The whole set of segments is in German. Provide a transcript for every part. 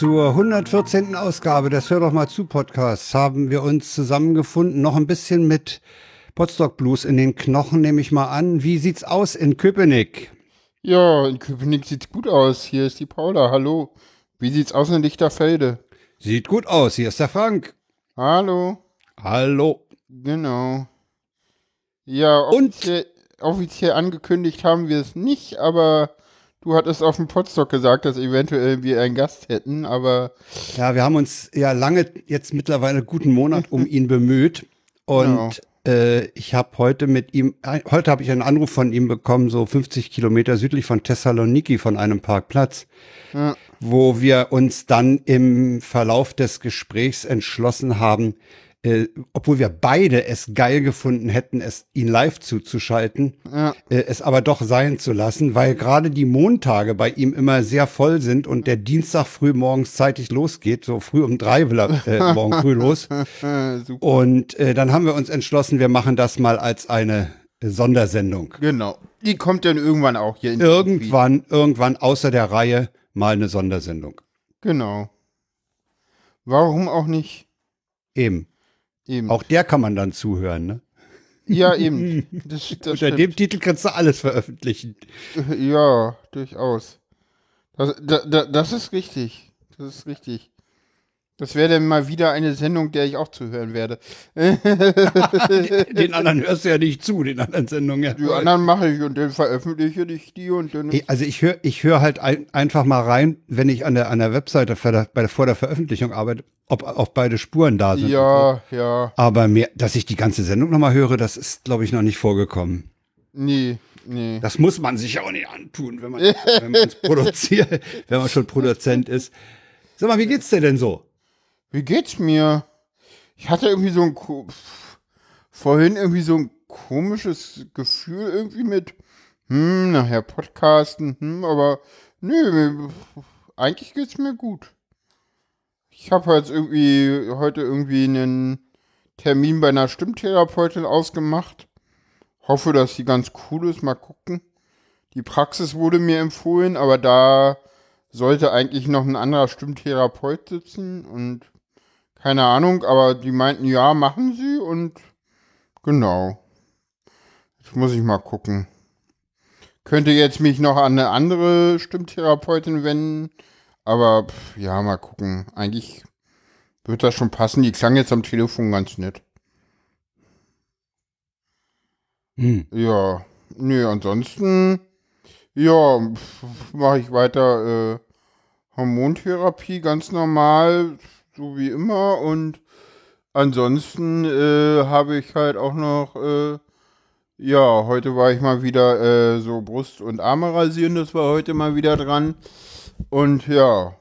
Zur 114. Ausgabe des Hör doch mal zu Podcasts haben wir uns zusammengefunden, noch ein bisschen mit Potsdok Blues in den Knochen, nehme ich mal an. Wie sieht's aus in Köpenick? Ja, in Köpenick sieht's gut aus. Hier ist die Paula. Hallo. Wie sieht's aus in Lichterfelde? Sieht gut aus. Hier ist der Frank. Hallo. Hallo. Genau. Ja, offiziell, offiziell angekündigt haben wir es nicht, aber du hattest auf dem Podstock gesagt, dass eventuell wir einen Gast hätten, aber. Ja, wir haben uns ja lange, jetzt mittlerweile guten Monat um ihn bemüht. Und genau. äh, ich habe heute mit ihm, heute habe ich einen Anruf von ihm bekommen, so 50 Kilometer südlich von Thessaloniki von einem Parkplatz, ja. wo wir uns dann im Verlauf des Gesprächs entschlossen haben, äh, obwohl wir beide es geil gefunden hätten, es ihn live zuzuschalten, ja. äh, es aber doch sein zu lassen, weil gerade die Montage bei ihm immer sehr voll sind und der Dienstag früh morgens zeitig losgeht, so früh um drei will er äh, morgen früh los. und äh, dann haben wir uns entschlossen, wir machen das mal als eine Sondersendung. Genau. Die kommt dann irgendwann auch hier in Irgendwann, irgendwann außer der Reihe mal eine Sondersendung. Genau. Warum auch nicht? Eben. Eben. Auch der kann man dann zuhören, ne? Ja, eben. Das, das Unter stimmt. dem Titel kannst du alles veröffentlichen. Ja, durchaus. Das, das, das ist richtig. Das ist richtig. Das wäre dann mal wieder eine Sendung, der ich auch zuhören werde. den anderen hörst du ja nicht zu, den anderen Sendungen. Ja. Die anderen mache ich und dann veröffentliche ich die und dann. Also ich höre ich hör halt ein, einfach mal rein, wenn ich an der, an der Webseite der, bei der, vor der Veröffentlichung arbeite, ob auch beide Spuren da sind. Ja, ja. Aber mehr, dass ich die ganze Sendung nochmal höre, das ist, glaube ich, noch nicht vorgekommen. Nee, nee. Das muss man sich auch nicht antun, wenn man, wenn man produziert, wenn man schon Produzent ist. Sag mal, wie geht's dir denn so? Wie geht's mir? Ich hatte irgendwie so ein vorhin irgendwie so ein komisches Gefühl irgendwie mit hm, nachher Podcasten, hm, aber nö, eigentlich geht's mir gut. Ich habe jetzt irgendwie heute irgendwie einen Termin bei einer Stimmtherapeutin ausgemacht. Hoffe, dass sie ganz cool ist. Mal gucken. Die Praxis wurde mir empfohlen, aber da sollte eigentlich noch ein anderer Stimmtherapeut sitzen und keine Ahnung, aber die meinten, ja, machen sie und genau. Jetzt muss ich mal gucken. Könnte jetzt mich noch an eine andere Stimmtherapeutin wenden, aber pff, ja, mal gucken. Eigentlich wird das schon passen. Die klang jetzt am Telefon ganz nett. Hm. Ja, nee, ansonsten, ja, mache ich weiter äh, Hormontherapie ganz normal so wie immer. Und ansonsten äh, habe ich halt auch noch, äh, ja, heute war ich mal wieder äh, so Brust und Arme rasieren, das war heute mal wieder dran. Und ja.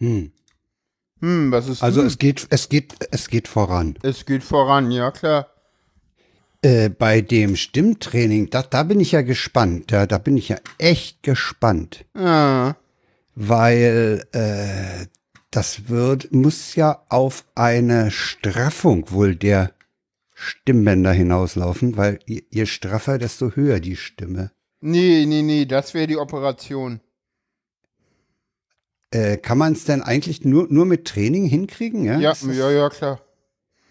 Hm. Hm, was ist Also hm? es geht, es geht, es geht voran. Es geht voran, ja klar. Äh, bei dem Stimmtraining, da, da bin ich ja gespannt. Da, da bin ich ja echt gespannt. Ja weil äh, das wird, muss ja auf eine Straffung wohl der Stimmbänder hinauslaufen, weil je, je straffer, desto höher die Stimme. Nee, nee, nee, das wäre die Operation. Äh, kann man es denn eigentlich nur, nur mit Training hinkriegen? Ja, ja, ja, ja, klar.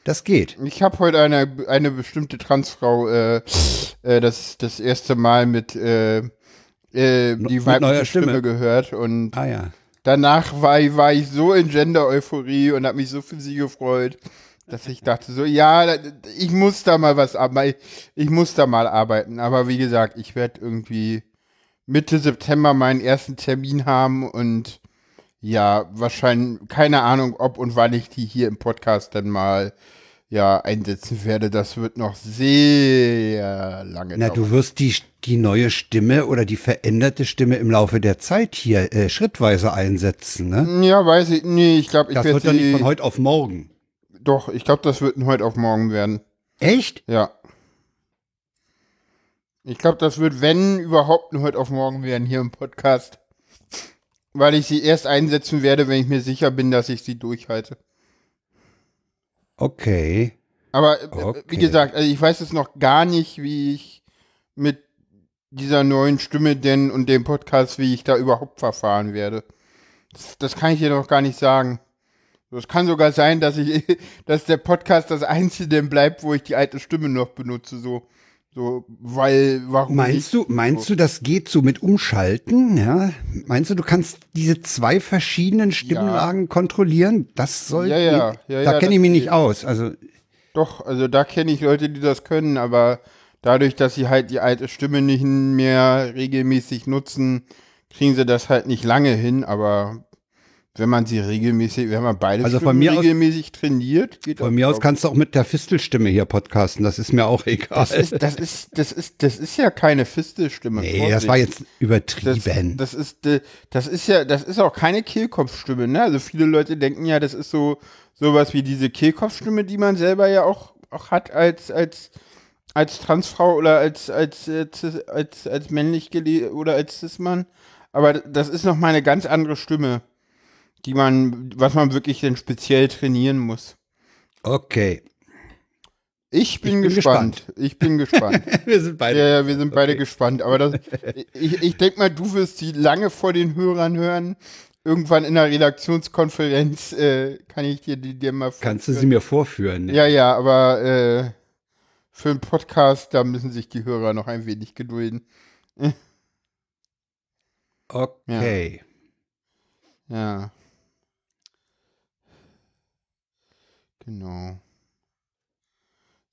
Das geht. Ich habe heute eine, eine bestimmte Transfrau äh, äh, das, das erste Mal mit äh, die weibliche Stimme. Stimme. gehört und ah, ja. danach war, war ich so in Gender-Euphorie und habe mich so für sie gefreut, dass ich dachte so, ja, ich muss da mal was arbeiten, ich muss da mal arbeiten. Aber wie gesagt, ich werde irgendwie Mitte September meinen ersten Termin haben und ja, wahrscheinlich, keine Ahnung, ob und wann ich die hier im Podcast dann mal ja, einsetzen werde, das wird noch sehr lange Na, dauern. du wirst die, die neue Stimme oder die veränderte Stimme im Laufe der Zeit hier äh, schrittweise einsetzen, ne? Ja, weiß ich, nee, ich glaube, ich werde Das wird doch nicht von heute auf morgen. Doch, ich glaube, das wird ein heute auf morgen werden. Echt? Ja. Ich glaube, das wird, wenn überhaupt, ein heute auf morgen werden hier im Podcast. Weil ich sie erst einsetzen werde, wenn ich mir sicher bin, dass ich sie durchhalte. Okay. Aber äh, okay. wie gesagt, also ich weiß es noch gar nicht, wie ich mit dieser neuen Stimme denn und dem Podcast, wie ich da überhaupt verfahren werde. Das, das kann ich dir noch gar nicht sagen. Es kann sogar sein, dass ich, dass der Podcast das einzige bleibt, wo ich die alte Stimme noch benutze, so. So, weil, warum Meinst du, meinst du, das geht so mit Umschalten, ja? Meinst du, du kannst diese zwei verschiedenen Stimmlagen ja. kontrollieren? Das soll, ja, ja, ja, da kenne ich mich nicht aus, also. Doch, also da kenne ich Leute, die das können, aber dadurch, dass sie halt die alte Stimme nicht mehr regelmäßig nutzen, kriegen sie das halt nicht lange hin, aber wenn man sie regelmäßig, wenn man beide also von mir regelmäßig aus, trainiert, geht Von mir aus kannst du auch mit der Fistelstimme hier podcasten, das ist mir auch egal. Das ist, das ist, das ist, das ist ja keine Fistelstimme. Nee, Vorsicht. das war jetzt übertrieben. Das, das, ist, äh, das ist ja, das ist auch keine Kehlkopfstimme, ne? Also viele Leute denken ja, das ist so, sowas wie diese Kehlkopfstimme, die man selber ja auch, auch hat als, als, als Transfrau oder als, als, als, als, als männlich oder als Cis-Mann. Aber das ist noch mal eine ganz andere Stimme die man, was man wirklich denn speziell trainieren muss. Okay. Ich bin, ich bin gespannt. gespannt. Ich bin gespannt. wir sind beide. Ja, ja wir sind beide gespannt. Aber das, ich, ich denke mal, du wirst die lange vor den Hörern hören. Irgendwann in der Redaktionskonferenz äh, kann ich dir die dir mal vorführen. Kannst du sie mir vorführen? Ne? Ja, ja, aber äh, für einen Podcast, da müssen sich die Hörer noch ein wenig gedulden. okay. Ja. ja. Genau.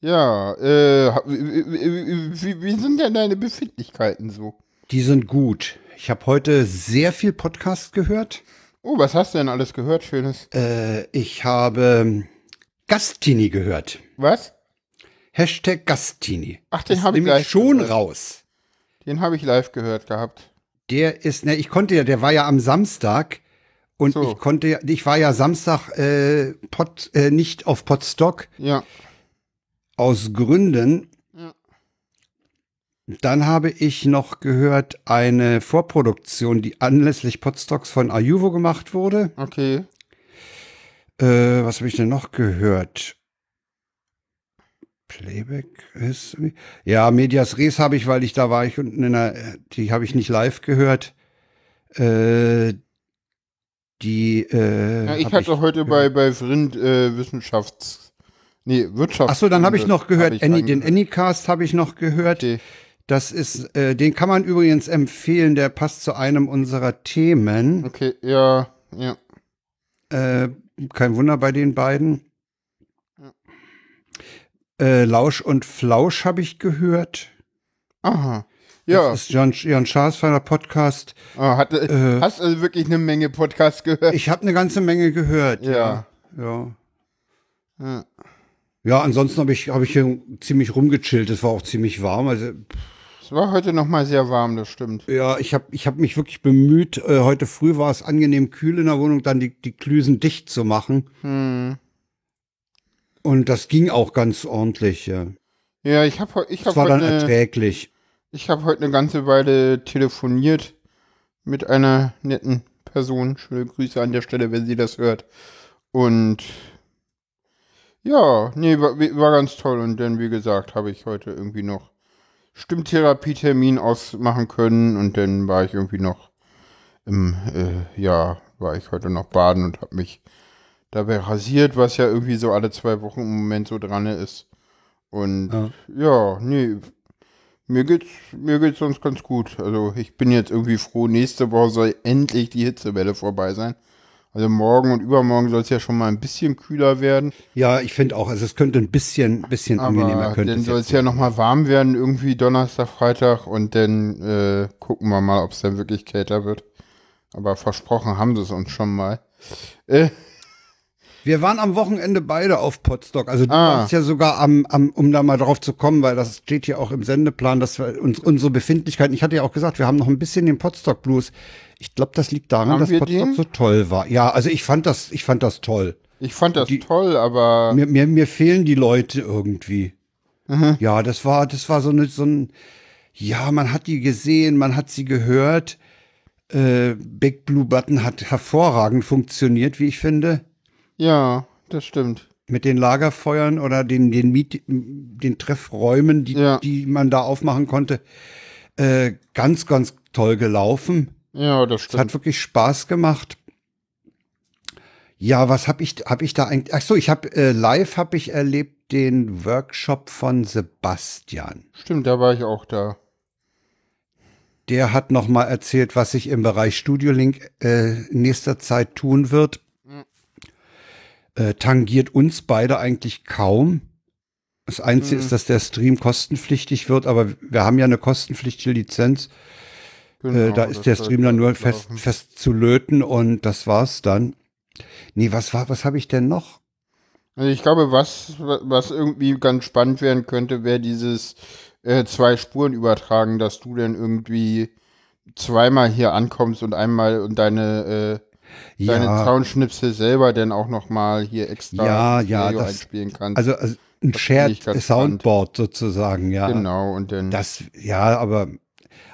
Ja, äh, wie, wie, sind denn deine Befindlichkeiten so? Die sind gut. Ich habe heute sehr viel Podcast gehört. Oh, was hast du denn alles gehört, Schönes? Äh, ich habe Gastini gehört. Was? Hashtag Gastini. Ach, den habe ich live schon gehört. raus. Den habe ich live gehört gehabt. Der ist, ne, ich konnte ja, der war ja am Samstag und so. ich konnte ja, ich war ja Samstag äh, Pot, äh, nicht auf Potstock. Ja. Aus Gründen. Ja. Dann habe ich noch gehört eine Vorproduktion, die anlässlich Potstocks von Ayuvo gemacht wurde. Okay. Äh, was habe ich denn noch gehört? Playback ist. Ja, Medias Res habe ich, weil ich da war ich unten in der, die habe ich nicht live gehört. Äh, die. Äh, ja, ich hatte ich heute bei, bei Vrind äh, Wissenschafts. Nee, Wirtschafts. Achso, dann habe ich noch gehört, Any, den Anycast habe ich noch gehört. Okay. Das ist, äh, den kann man übrigens empfehlen, der passt zu einem unserer Themen. Okay, ja, ja. Äh, kein Wunder bei den beiden. Ja. Äh, Lausch und Flausch habe ich gehört. Aha. Ja. Das ist Jan, Jan Schaas von der Podcast. Ah, hat, äh, hast also wirklich eine Menge Podcasts gehört? Ich habe eine ganze Menge gehört. Ja. Ja. Ja, ja ansonsten habe ich, hab ich hier ziemlich rumgechillt. Es war auch ziemlich warm. Also, es war heute noch mal sehr warm, das stimmt. Ja, ich habe ich hab mich wirklich bemüht. Äh, heute früh war es angenehm kühl in der Wohnung, dann die, die Klüsen dicht zu machen. Hm. Und das ging auch ganz ordentlich, ja. Ja, ich habe ich hab Es war dann erträglich. Ich habe heute eine ganze Weile telefoniert mit einer netten Person. Schöne Grüße an der Stelle, wenn sie das hört. Und ja, nee, war, war ganz toll. Und dann, wie gesagt, habe ich heute irgendwie noch Stimmtherapie-Termin ausmachen können. Und dann war ich irgendwie noch im, äh, ja, war ich heute noch baden und habe mich dabei rasiert, was ja irgendwie so alle zwei Wochen im Moment so dran ist. Und ja, ja nee, mir geht's, mir geht's sonst ganz gut. Also ich bin jetzt irgendwie froh, nächste Woche soll endlich die Hitzewelle vorbei sein. Also morgen und übermorgen soll es ja schon mal ein bisschen kühler werden. Ja, ich finde auch, also es könnte ein bisschen, bisschen Aber angenehmer könnte Dann soll es ja noch mal warm werden, irgendwie Donnerstag, Freitag und dann äh, gucken wir mal, ob es dann wirklich kälter wird. Aber versprochen haben sie es uns schon mal. Äh, wir waren am Wochenende beide auf Potsdok. Also du ah. warst ja sogar am, am, um da mal drauf zu kommen, weil das steht hier auch im Sendeplan, dass wir uns unsere Befindlichkeiten. Ich hatte ja auch gesagt, wir haben noch ein bisschen den Potsdok Blues. Ich glaube, das liegt daran, haben dass Potsdok den? so toll war. Ja, also ich fand das, ich fand das toll. Ich fand das die, toll, aber mir, mir, mir fehlen die Leute irgendwie. Mhm. Ja, das war, das war so eine, so ein, ja, man hat die gesehen, man hat sie gehört. Äh, Big Blue Button hat hervorragend funktioniert, wie ich finde. Ja, das stimmt. Mit den Lagerfeuern oder den, den, Miet, den Treffräumen, die, ja. die man da aufmachen konnte. Äh, ganz, ganz toll gelaufen. Ja, das Es stimmt. hat wirklich Spaß gemacht. Ja, was habe ich, hab ich da eigentlich? Ach so, ich habe äh, live habe ich erlebt den Workshop von Sebastian. Stimmt, da war ich auch da. Der hat noch mal erzählt, was sich im Bereich Studio Link äh, in nächster Zeit tun wird. Äh, tangiert uns beide eigentlich kaum. Das Einzige Mhm. ist, dass der Stream kostenpflichtig wird, aber wir haben ja eine kostenpflichtige Lizenz. Genau, äh, da ist der Stream dann nur fest, fest zu löten und das war's dann. Nee, was war, was habe ich denn noch? Also ich glaube, was, was irgendwie ganz spannend werden könnte, wäre dieses äh, zwei Spuren übertragen, dass du dann irgendwie zweimal hier ankommst und einmal und deine, äh, deine Ja, Soundschnipsel selber dann auch nochmal hier extra Ja, ja, das- einspielen kannst. also, also ein Das Shared Soundboard sozusagen, ja. genau, und dann Das, ja, aber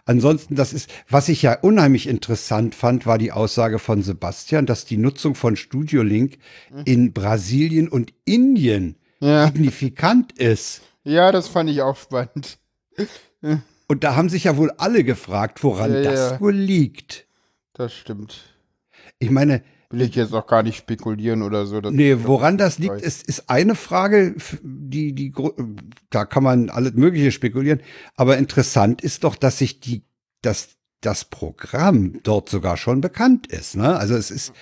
ansonsten, das ist, was ich ja unheimlich interessant fand, war die Aussage von Sebastian, dass die Nutzung von Studio Link Mhm. in Brasilien und Indien ja, signifikant ist. ja, das fand ich auch spannend. Und da haben sich ja wohl alle gefragt, woran Ja, das ja. wohl liegt. Das stimmt. Ich meine, Will ich jetzt auch gar nicht spekulieren oder so. Nee, woran das weiß. liegt, ist, ist eine Frage, die, die, da kann man alles Mögliche spekulieren. Aber interessant ist doch, dass sich die, dass das Programm dort sogar schon bekannt ist. Ne? Also es ist,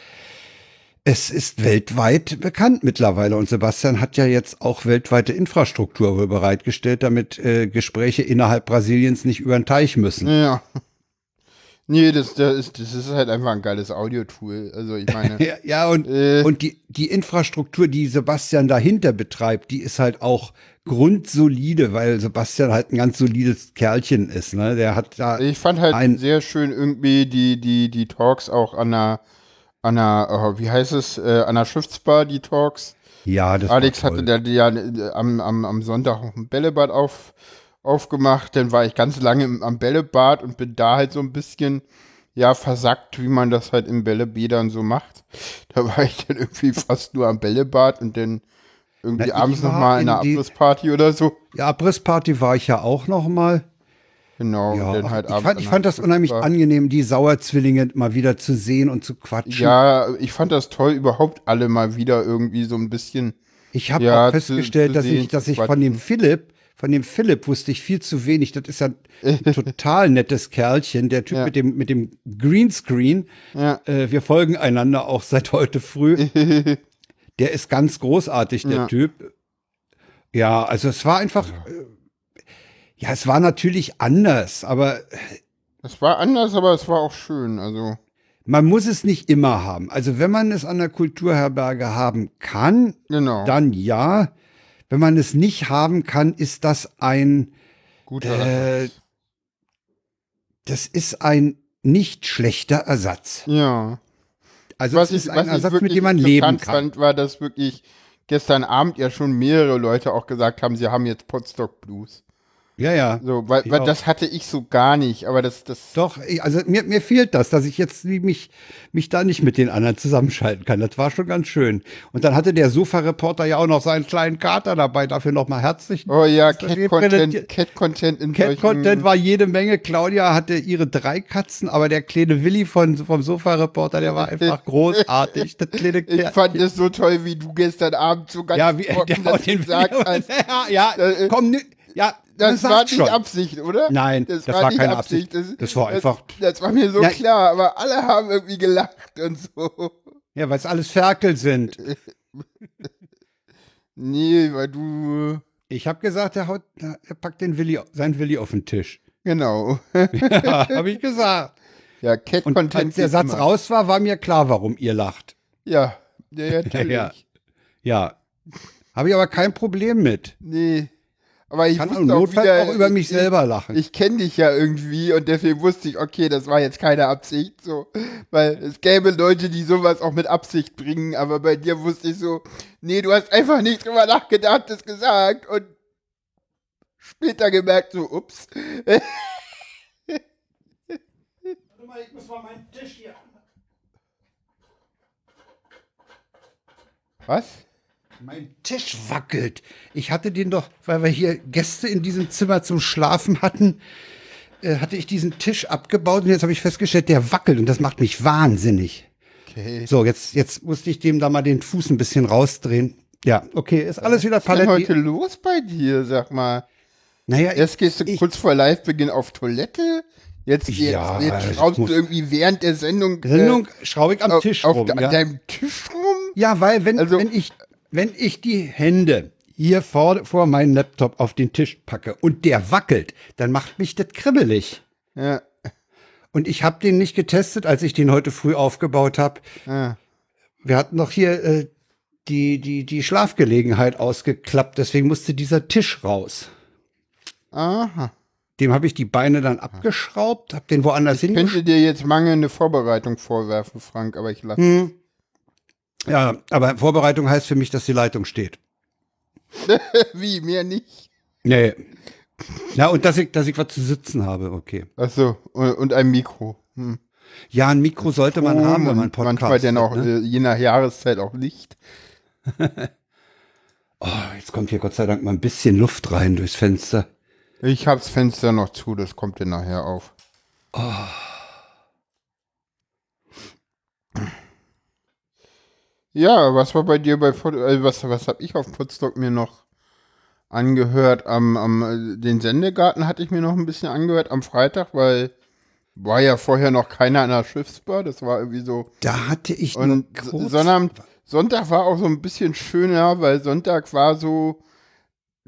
es ist weltweit bekannt mittlerweile. Und Sebastian hat ja jetzt auch weltweite Infrastruktur bereitgestellt, damit äh, Gespräche innerhalb Brasiliens nicht über den Teich müssen. Ja. Nee, das, das, ist, das ist halt einfach ein geiles Audio-Tool. Also ich meine. Ja, und, äh, und die, die Infrastruktur, die Sebastian dahinter betreibt, die ist halt auch grundsolide, weil Sebastian halt ein ganz solides Kerlchen ist. Ne? Der hat da. ich fand halt sehr schön irgendwie die, die, die Talks auch an einer, an einer, oh, wie heißt es, äh, an einer Schiffsbar, die Talks. Ja, das Alex hatte da ja äh, am, am, am Sonntag auch ein Bällebad auf, aufgemacht. Dann war ich ganz lange im, am Bällebad und bin da halt so ein bisschen, ja, versackt, wie man das halt in Bällebädern so macht. Da war ich dann irgendwie fast nur am Bällebad und dann irgendwie Na, abends war nochmal in in einer Abrissparty oder so. Ja, Abrissparty war ich ja auch noch mal. Genau, Ja, dann halt ich, abends fand, ich an fand das unheimlich Schiffsbar. angenehm, die Sauerzwillinge mal wieder zu sehen und zu quatschen. Ja, ich fand das toll, überhaupt alle mal wieder irgendwie so ein bisschen. Ich habe Ja, auch zu- festgestellt, zu dass sehen, ich, dass ich von dem. Philipp, von dem Philipp wusste ich viel zu wenig. Das ist ja ein total nettes Kerlchen, der Typ Ja. mit dem mit dem Greenscreen. Ja. Äh, wir folgen einander auch seit heute früh. Der ist ganz großartig, der Ja. Typ. Ja, also es war einfach, äh, ja, es war natürlich anders, aber Es war anders, aber es war auch schön. Also, man muss es nicht immer haben. Also wenn man es an der Kulturherberge haben kann, genau. dann ja. Wenn man es nicht haben kann, ist das ein, Guter äh, das ist ein nicht schlechter Ersatz. Ja. Also es ist ein Ersatz, mit dem man leben kann. fand, war, dass wirklich gestern Abend ja schon mehrere Leute auch gesagt haben, sie haben jetzt Potstock Blues. Ja, ja. So, weil, weil das hatte ich so gar nicht, aber das, das, Doch, also mir, mir fehlt das, dass ich jetzt mich, mich da nicht mit den anderen zusammenschalten kann. Das war schon ganz schön. Und dann hatte der Sofa-Reporter ja auch noch seinen kleinen Kater dabei. Dafür nochmal herzlichen oh ja, Cat-Content? Cat-Content in Cat-Content war jede Menge. Claudia hatte ihre drei Katzen, aber der kleine Willi von, vom Sofa-Reporter, der war einfach großartig. Das kleine Ich fand es so toll, wie du gestern Abend so ganz ja, wie trocken der den gesagt hast. ja, ja, Äh, komm, nü- ja, Das war nicht schon. Absicht, oder? Nein, das war keine Absicht. Das war einfach- Das, das war mir so Nein. klar, aber alle haben irgendwie gelacht und so. Ja, weil es alles Ferkel sind. Nee, weil du. Ich habe gesagt, er, haut, er packt den Willi, sein Willi auf den Tisch. Genau. Ja, habe ich gesagt. Ja, Cat Und Content. als der Satz raus war, war mir klar, warum ihr lacht. Ja, ja, ja, natürlich. Ja. Ja. Habe ich aber kein Problem mit. Nee. Aber ich Kann wusste im auch Notfall wieder, auch über mich ich, selber lachen. Ich kenne dich ja irgendwie und deswegen wusste ich, okay, das war jetzt keine Absicht, so. Weil es gäbe Leute, die sowas auch mit Absicht bringen, aber bei dir wusste ich so, nee, du hast einfach nicht drüber nachgedacht, das gesagt und später gemerkt, so, ups. ich muss mal meinen Tisch hier. Was? Mein Tisch wackelt. Ich hatte den doch, weil wir hier Gäste in diesem Zimmer zum Schlafen hatten, äh, hatte ich diesen Tisch abgebaut und jetzt habe ich festgestellt, der wackelt und das macht mich wahnsinnig. Okay. So, jetzt, jetzt musste ich dem da mal den Fuß ein bisschen rausdrehen. Ja, okay, ist alles wieder Paletti. Was ist denn heute los bei dir, sag mal? Naja, Erst gehst du ich, kurz vor Livebeginn auf Toilette, jetzt, jetzt, ja, jetzt schraubst du irgendwie während der Sendung. Sendung äh, schraube ich am Tisch auf, rum. Auf ja. deinem Tisch rum? Ja, weil wenn, also, wenn ich, wenn ich die Hände hier vor, vor meinen Laptop auf den Tisch packe und der wackelt, dann macht mich das kribbelig. Ja. Und ich habe den nicht getestet, als ich den heute früh aufgebaut habe. Ja. Wir hatten noch hier äh, die, die, die Schlafgelegenheit ausgeklappt, deswegen musste dieser Tisch raus. Aha. Dem habe ich die Beine dann abgeschraubt, habe den woanders hin. Ich könnte dir jetzt mangelnde Vorbereitung vorwerfen, Frank, aber ich lasse. Hm. Ja, aber Vorbereitung heißt für mich, dass die Leitung steht. Wie, mehr nicht? Nee. Ja, und dass ich, dass ich was zu sitzen habe, okay. Ach so, und, und ein Mikro. Hm. Ja, ein Mikro sollte man haben, wenn man Podcast Manchmal dann auch, ne? Äh, je nach Jahreszeit auch Licht. oh, jetzt kommt hier Gott sei Dank mal ein bisschen Luft rein durchs Fenster. Ich hab's Fenster noch zu, das kommt dann nachher auf. Oh. Ja, was war bei dir bei äh, was was habe ich auf Potsdok mir noch angehört am am äh, den Sendegarten hatte ich mir noch ein bisschen angehört am Freitag, weil war ja vorher noch keiner an der Schiffsbar, das war irgendwie so. Da hatte ich und sondern Sonntag war auch so ein bisschen schöner, weil Sonntag war so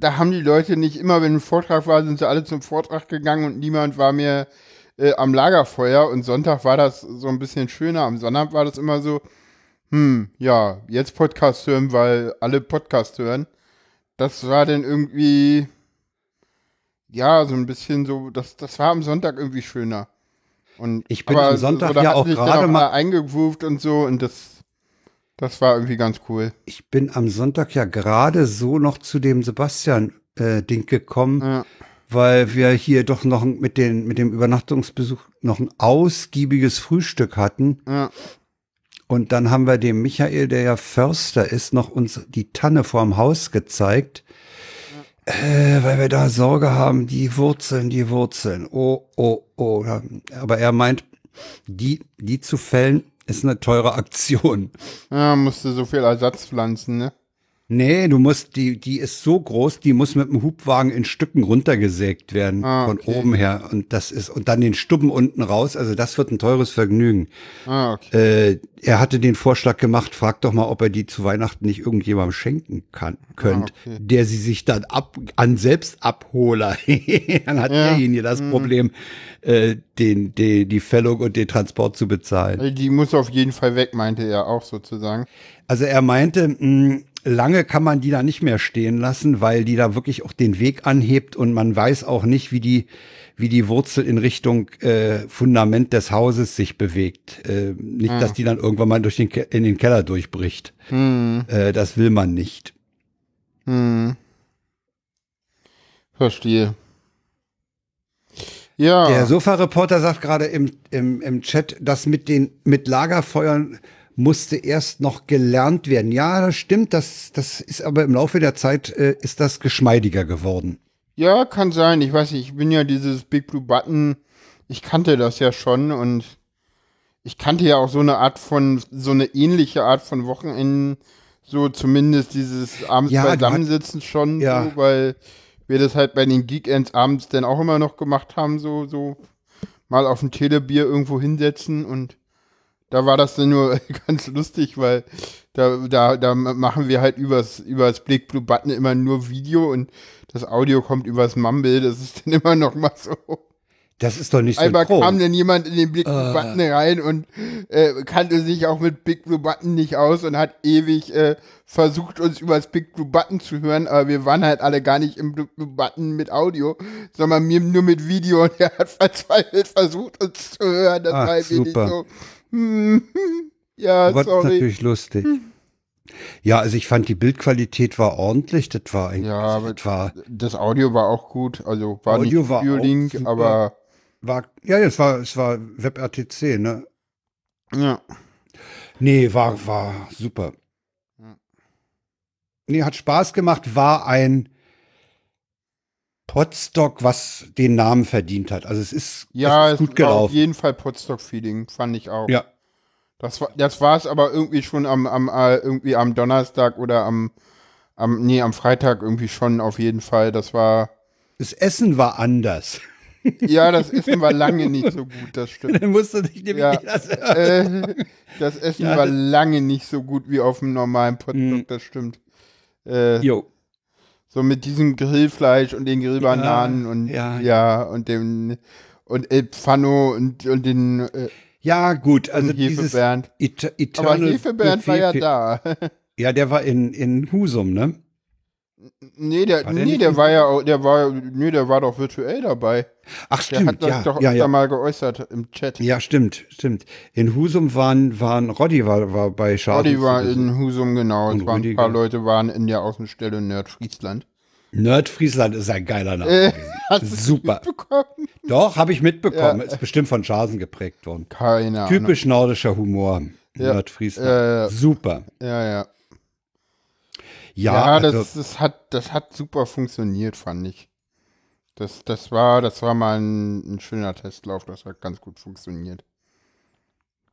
da haben die Leute nicht immer, wenn ein Vortrag war, sind sie alle zum Vortrag gegangen und niemand war mehr äh, am Lagerfeuer und Sonntag war das so ein bisschen schöner. Am Sonntag war das immer so, hm, ja, jetzt Podcast hören, weil alle Podcast hören. Das war dann irgendwie, ja, so ein bisschen so, das, das war am Sonntag irgendwie schöner. Und, ich bin am Sonntag so, ja auch gerade mal eingegroovt und so und das, das war irgendwie ganz cool. Ich bin am Sonntag ja gerade so noch zu dem Sebastian-Ding äh, gekommen, ja. weil wir hier doch noch mit, den, mit dem Übernachtungsbesuch noch ein ausgiebiges Frühstück hatten. Ja. Und dann haben wir dem Michael, der ja Förster ist, noch uns die Tanne vorm Haus gezeigt. Äh, weil wir da Sorge haben, die Wurzeln, die Wurzeln. Oh, oh, oh. Aber er meint, die, die zu fällen, ist eine teure Aktion. Ja, musste so viel Ersatz pflanzen, ne? Nee, du musst, die, die ist so groß, die muss mit dem Hubwagen in Stücken runtergesägt werden, ah, von okay. oben her. Und das ist, und dann den Stubben unten raus. Also das wird ein teures Vergnügen. Ah, okay. Äh, er hatte den Vorschlag gemacht, frag doch mal, ob er die zu Weihnachten nicht irgendjemandem schenken kann, könnt, ah, okay. der sie sich dann ab, an Selbstabholer, dann hat ja. derjenige das mhm. Problem, äh, den, die, die Fällung und den Transport zu bezahlen. Die muss auf jeden Fall weg, meinte er auch sozusagen. Also er meinte, mh, mm, lange kann man die da nicht mehr stehen lassen, weil die da wirklich auch den Weg anhebt und man weiß auch nicht, wie die, wie die Wurzel in Richtung äh, Fundament des Hauses sich bewegt. Äh, nicht, ah. dass die dann irgendwann mal durch den in den Keller durchbricht. Hm. Äh, das will man nicht. Hm. Verstehe. Ja. Der Sofa-Reporter sagt gerade im, im, im Chat, dass mit den mit Lagerfeuern musste erst noch gelernt werden. Ja, das stimmt, das, das ist aber im Laufe der Zeit äh, ist das geschmeidiger geworden. Ja, kann sein. Ich weiß nicht, ich bin ja dieses Big Blue Button, ich kannte das ja schon und ich kannte ja auch so eine Art von, so eine ähnliche Art von Wochenenden, so zumindest dieses abends ja, beisammensitzen schon, ja. so, weil wir das halt bei den Geekends abends dann auch immer noch gemacht haben, so, so mal auf ein Telebier irgendwo hinsetzen und da war das dann nur ganz lustig, weil da, da, da machen wir halt übers, übers Blick Blue Button immer nur Video und das Audio kommt übers Mumble. Das ist dann immer noch mal so. Das ist doch nicht so. Einmal kam dann jemand in den Big Blue uh. Button rein und äh, kannte sich auch mit Big Blue Button nicht aus und hat ewig äh, versucht, uns übers Big Blue Button zu hören, aber wir waren halt alle gar nicht im Blue Button mit Audio, sondern mir nur mit Video und er hat verzweifelt versucht, uns zu hören. Das Ach, war super. so ja, sorry. Das ist natürlich lustig. Ja, also ich fand die Bildqualität war ordentlich. Das war eigentlich. Ja, aber das, war, das Audio war auch gut. Also war Audio nicht war super. aber war ja, es war es war WebRTC, ne? Ja. Nee, war war super. Nee, hat Spaß gemacht, war ein Potstock, was den Namen verdient hat. Also es ist, Ja, es es ist gut war auf gelaufen. jeden Fall Potstock-Feeling, fand ich auch. Ja, Das war das war es aber irgendwie schon am, am äh, irgendwie am Donnerstag oder am am nee, am Freitag irgendwie schon auf jeden Fall. Das war das Essen war anders. ja, das Essen war lange nicht so gut, das stimmt. Dann musste ich nämlich Ja. das, Äh, das Essen Ja, war lange nicht so gut wie auf dem normalen Mhm. Potstock, das stimmt. Äh, Jo. So mit diesem Grillfleisch und den Grillbananen Ja, und ja. ja. und dem und El Pfano und und den äh, Ja, gut, also und dieses Hefebernd. It Aber Hefebernd war ja da. Ja, der war in, in Husum, ne? Nee, der, War der nee, der war ja, auch- der war, nee, der war doch virtuell dabei. Ach, Der stimmt, hat das ja, doch ja, öfter ja. mal geäußert im Chat. Ja, stimmt, stimmt. In Husum waren, waren Roddy war, war bei Schaden. Roddy war in Husum, genau. Und Es waren ein paar Leute waren in der Außenstelle Nordfriesland. Nordfriesland ist ein geiler Name. Äh, hast Super. mitbekommen? Doch, habe ich mitbekommen. Ja. Ist bestimmt von Schasen geprägt worden. Keine Ahnung. Typisch nordischer Humor. Ja. Nordfriesland. Äh, Super. Ja, ja. Ja, Ja, also, das, das, hat, das hat super funktioniert, fand ich. Das, das, war, das war mal ein, ein schöner Testlauf, das hat ganz gut funktioniert.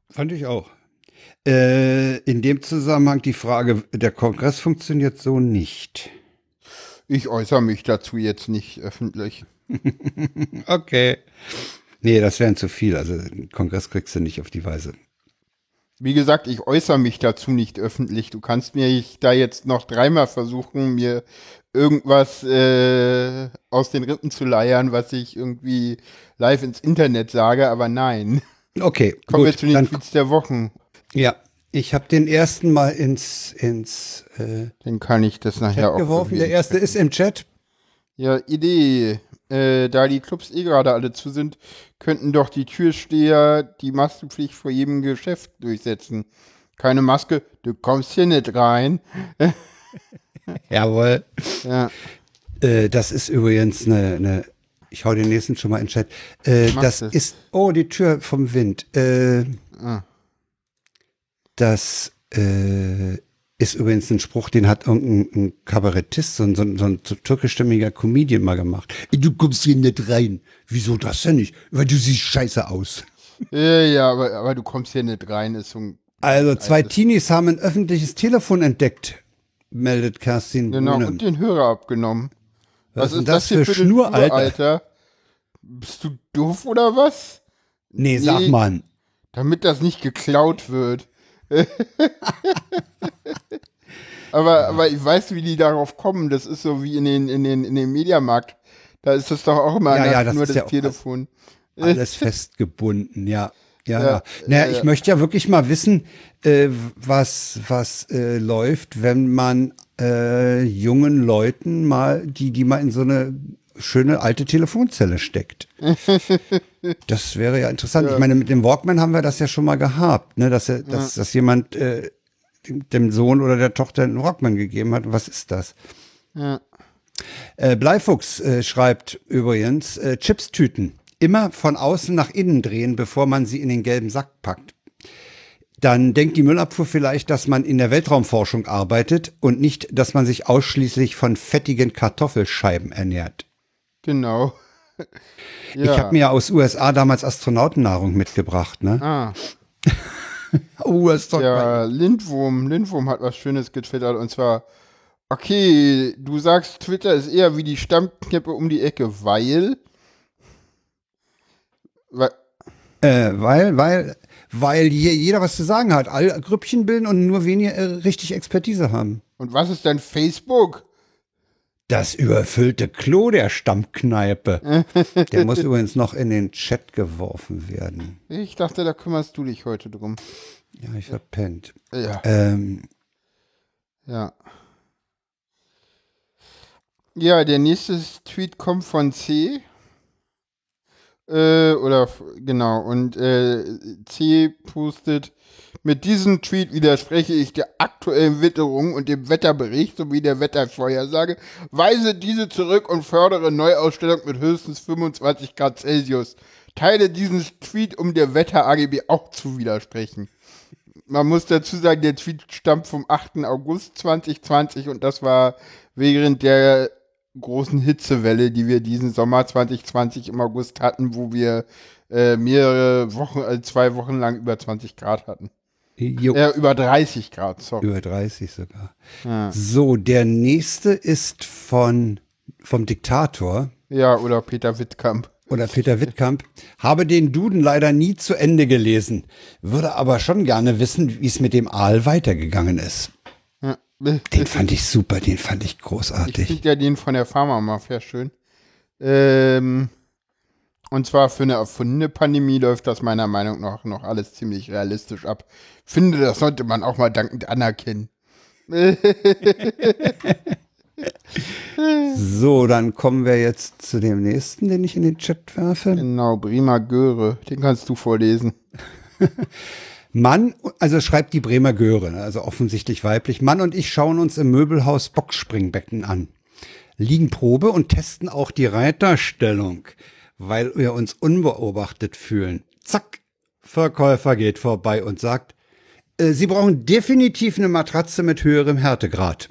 fand ich auch. Äh, in dem Zusammenhang die Frage, der Kongress funktioniert so nicht. Ich äußere mich dazu jetzt nicht öffentlich. Okay. Nee, das wären zu viel. Also den Kongress kriegst du nicht auf die Weise. Wie gesagt, ich äußere mich dazu nicht öffentlich. Du kannst mir ich da jetzt noch dreimal versuchen, mir irgendwas äh, aus den Rippen zu leiern, was ich irgendwie live ins Internet sage, aber nein. Okay, Kommen wir gut. zu den Dann, Tweets der Wochen. ja, ich habe den ersten mal ins, ins äh, Dann kann ich das nachher Chat auch. geworfen. Der erste ist im Chat. Ja, Idee. Äh, da die Clubs eh gerade alle zu sind, könnten doch die Türsteher die Maskenpflicht vor jedem Geschäft durchsetzen. Keine Maske, du kommst hier nicht rein. Jawohl. Ja, Äh, das ist übrigens eine, eine ich hau den nächsten schon mal in den Chat. Äh, das das. ist, oh, die Tür vom Wind. Äh, Ah. Das äh, ist übrigens ein Spruch, den hat irgendein ein Kabarettist, so ein, so, ein, so ein türkischstämmiger Comedian mal gemacht. Du kommst hier nicht rein. Wieso das denn nicht? Weil du siehst scheiße aus. ja, ja aber, aber du kommst hier nicht rein, ist so ein. Also zwei Teenies haben ein öffentliches Telefon entdeckt, meldet Kerstin Genau, Brune. und den Hörer abgenommen. Was ist das für Schnur, Alter? Alter? Bist du doof oder was? Nee, sag Nee. mal. Damit das nicht geklaut wird. aber, aber ich weiß, wie die darauf kommen. Das ist so wie in den, in den, in den Mediamarkt. Da ist das doch auch immer Ja, ja, das ist das ja Telefon. Alles festgebunden, ja. Ja, Ja, ja. Naja, ja, ich möchte ja wirklich mal wissen, äh, was, was äh, läuft, wenn man äh, jungen Leuten mal, die, die mal in so eine schöne alte Telefonzelle steckt. das wäre ja interessant. Ich meine, mit dem Walkman haben wir das ja schon mal gehabt, ne? dass, er, dass, dass jemand äh, dem- dem Sohn oder der Tochter einen Walkman gegeben hat. Was ist das? Ja. Äh, Bleifuchs äh, schreibt übrigens, äh, Chipstüten immer von außen nach innen drehen, bevor man sie in den gelben Sack packt. Dann denkt die Müllabfuhr vielleicht, dass man in der Weltraumforschung arbeitet und nicht, dass man sich ausschließlich von fettigen Kartoffelscheiben ernährt. Genau. ja. Ich habe mir aus USA damals Astronautennahrung mitgebracht. Ne? Ah, Oh, das ist doch ja, Lindwurm. Lindwurm hat was Schönes getwittert und zwar, okay, du sagst, Twitter ist eher wie die Stammknäppe um die Ecke, weil. weil Äh, weil, weil, weil hier jeder was zu sagen hat. Alle Grüppchen bilden und nur wenige äh, richtig Expertise haben. und was ist denn Facebook? Das überfüllte Klo der Stammkneipe. Der muss übrigens noch in den Chat geworfen werden. Ich dachte, da kümmerst du dich heute drum. Ja, ich verpennt. Ja. Ähm, Ja. Ja, der nächste Tweet kommt von C. Äh, oder genau, und äh, C postet, mit diesem Tweet widerspreche ich der aktuellen Witterung und dem Wetterbericht sowie der Wettervorhersage, weise diese zurück und fördere Neuausstellung mit höchstens 25 Grad Celsius. Teile diesen Tweet, um der Wetter-AGB auch zu widersprechen. Man muss dazu sagen, der Tweet stammt vom 8. August 2020 und das war während der großen Hitzewelle, die wir diesen Sommer 2020 im August hatten, wo wir äh, mehrere Wochen, also zwei Wochen lang über 20 Grad hatten. Jo, Äh, über 30 Grad, sorry. über 30 sogar. Ja. So, der nächste ist von, vom Diktator ja, oder Peter Wittkamp. oder Peter Wittkamp. Habe den Duden leider nie zu Ende gelesen, würde aber schon gerne wissen, wie es mit dem Aal weitergegangen ist. Ja. Den fand ich super, den fand ich Ich großartig. finde ja den von der Pharma-Mafia schön. Ähm, und zwar für eine erfundene Pandemie läuft das meiner Meinung nach noch alles ziemlich realistisch ab. Finde, das sollte man auch mal dankend anerkennen. So, dann kommen wir jetzt zu dem nächsten, den ich in den Chat werfe. Genau, Bremer Göre, den kannst du vorlesen. Mann, also schreibt die Bremer Göre, ne, also offensichtlich weiblich. Mann und ich schauen uns im Möbelhaus Boxspringbecken an. Liegen Probe und testen auch die Reiterstellung, weil wir uns unbeobachtet fühlen. Zack, Verkäufer geht vorbei und sagt, äh, Sie brauchen definitiv eine Matratze mit höherem Härtegrad.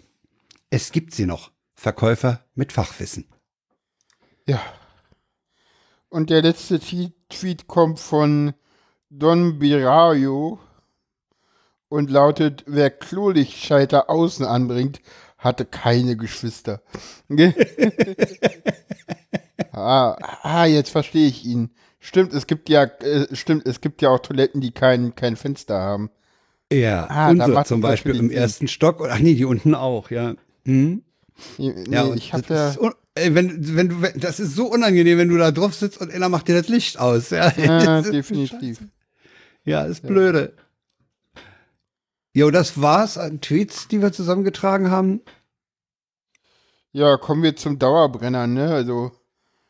Es gibt sie noch. Verkäufer mit Fachwissen. Ja. Und der letzte Tweet, kommt von Don Birayo und lautet, wer Klolichtschalter außen anbringt, hatte keine Geschwister. ah, ah, jetzt verstehe ich ihn. Stimmt, es gibt ja, äh, stimmt, es gibt ja auch Toiletten, die kein, kein Fenster haben. Ja, Ah, unsere zum Beispiel im Sinn. ersten Stock. Ach nee, die unten auch, ja. Hm? Nee, Ja, ich habe das, ja. ey, wenn, wenn du, das ist so unangenehm, wenn du da drauf sitzt und einer macht dir das Licht aus. Ja, Ja, definitiv. scheiße. Ja, ist blöde. Jo, das war's an Tweets, die wir zusammengetragen haben. Ja, kommen wir zum Dauerbrenner, ne? Also,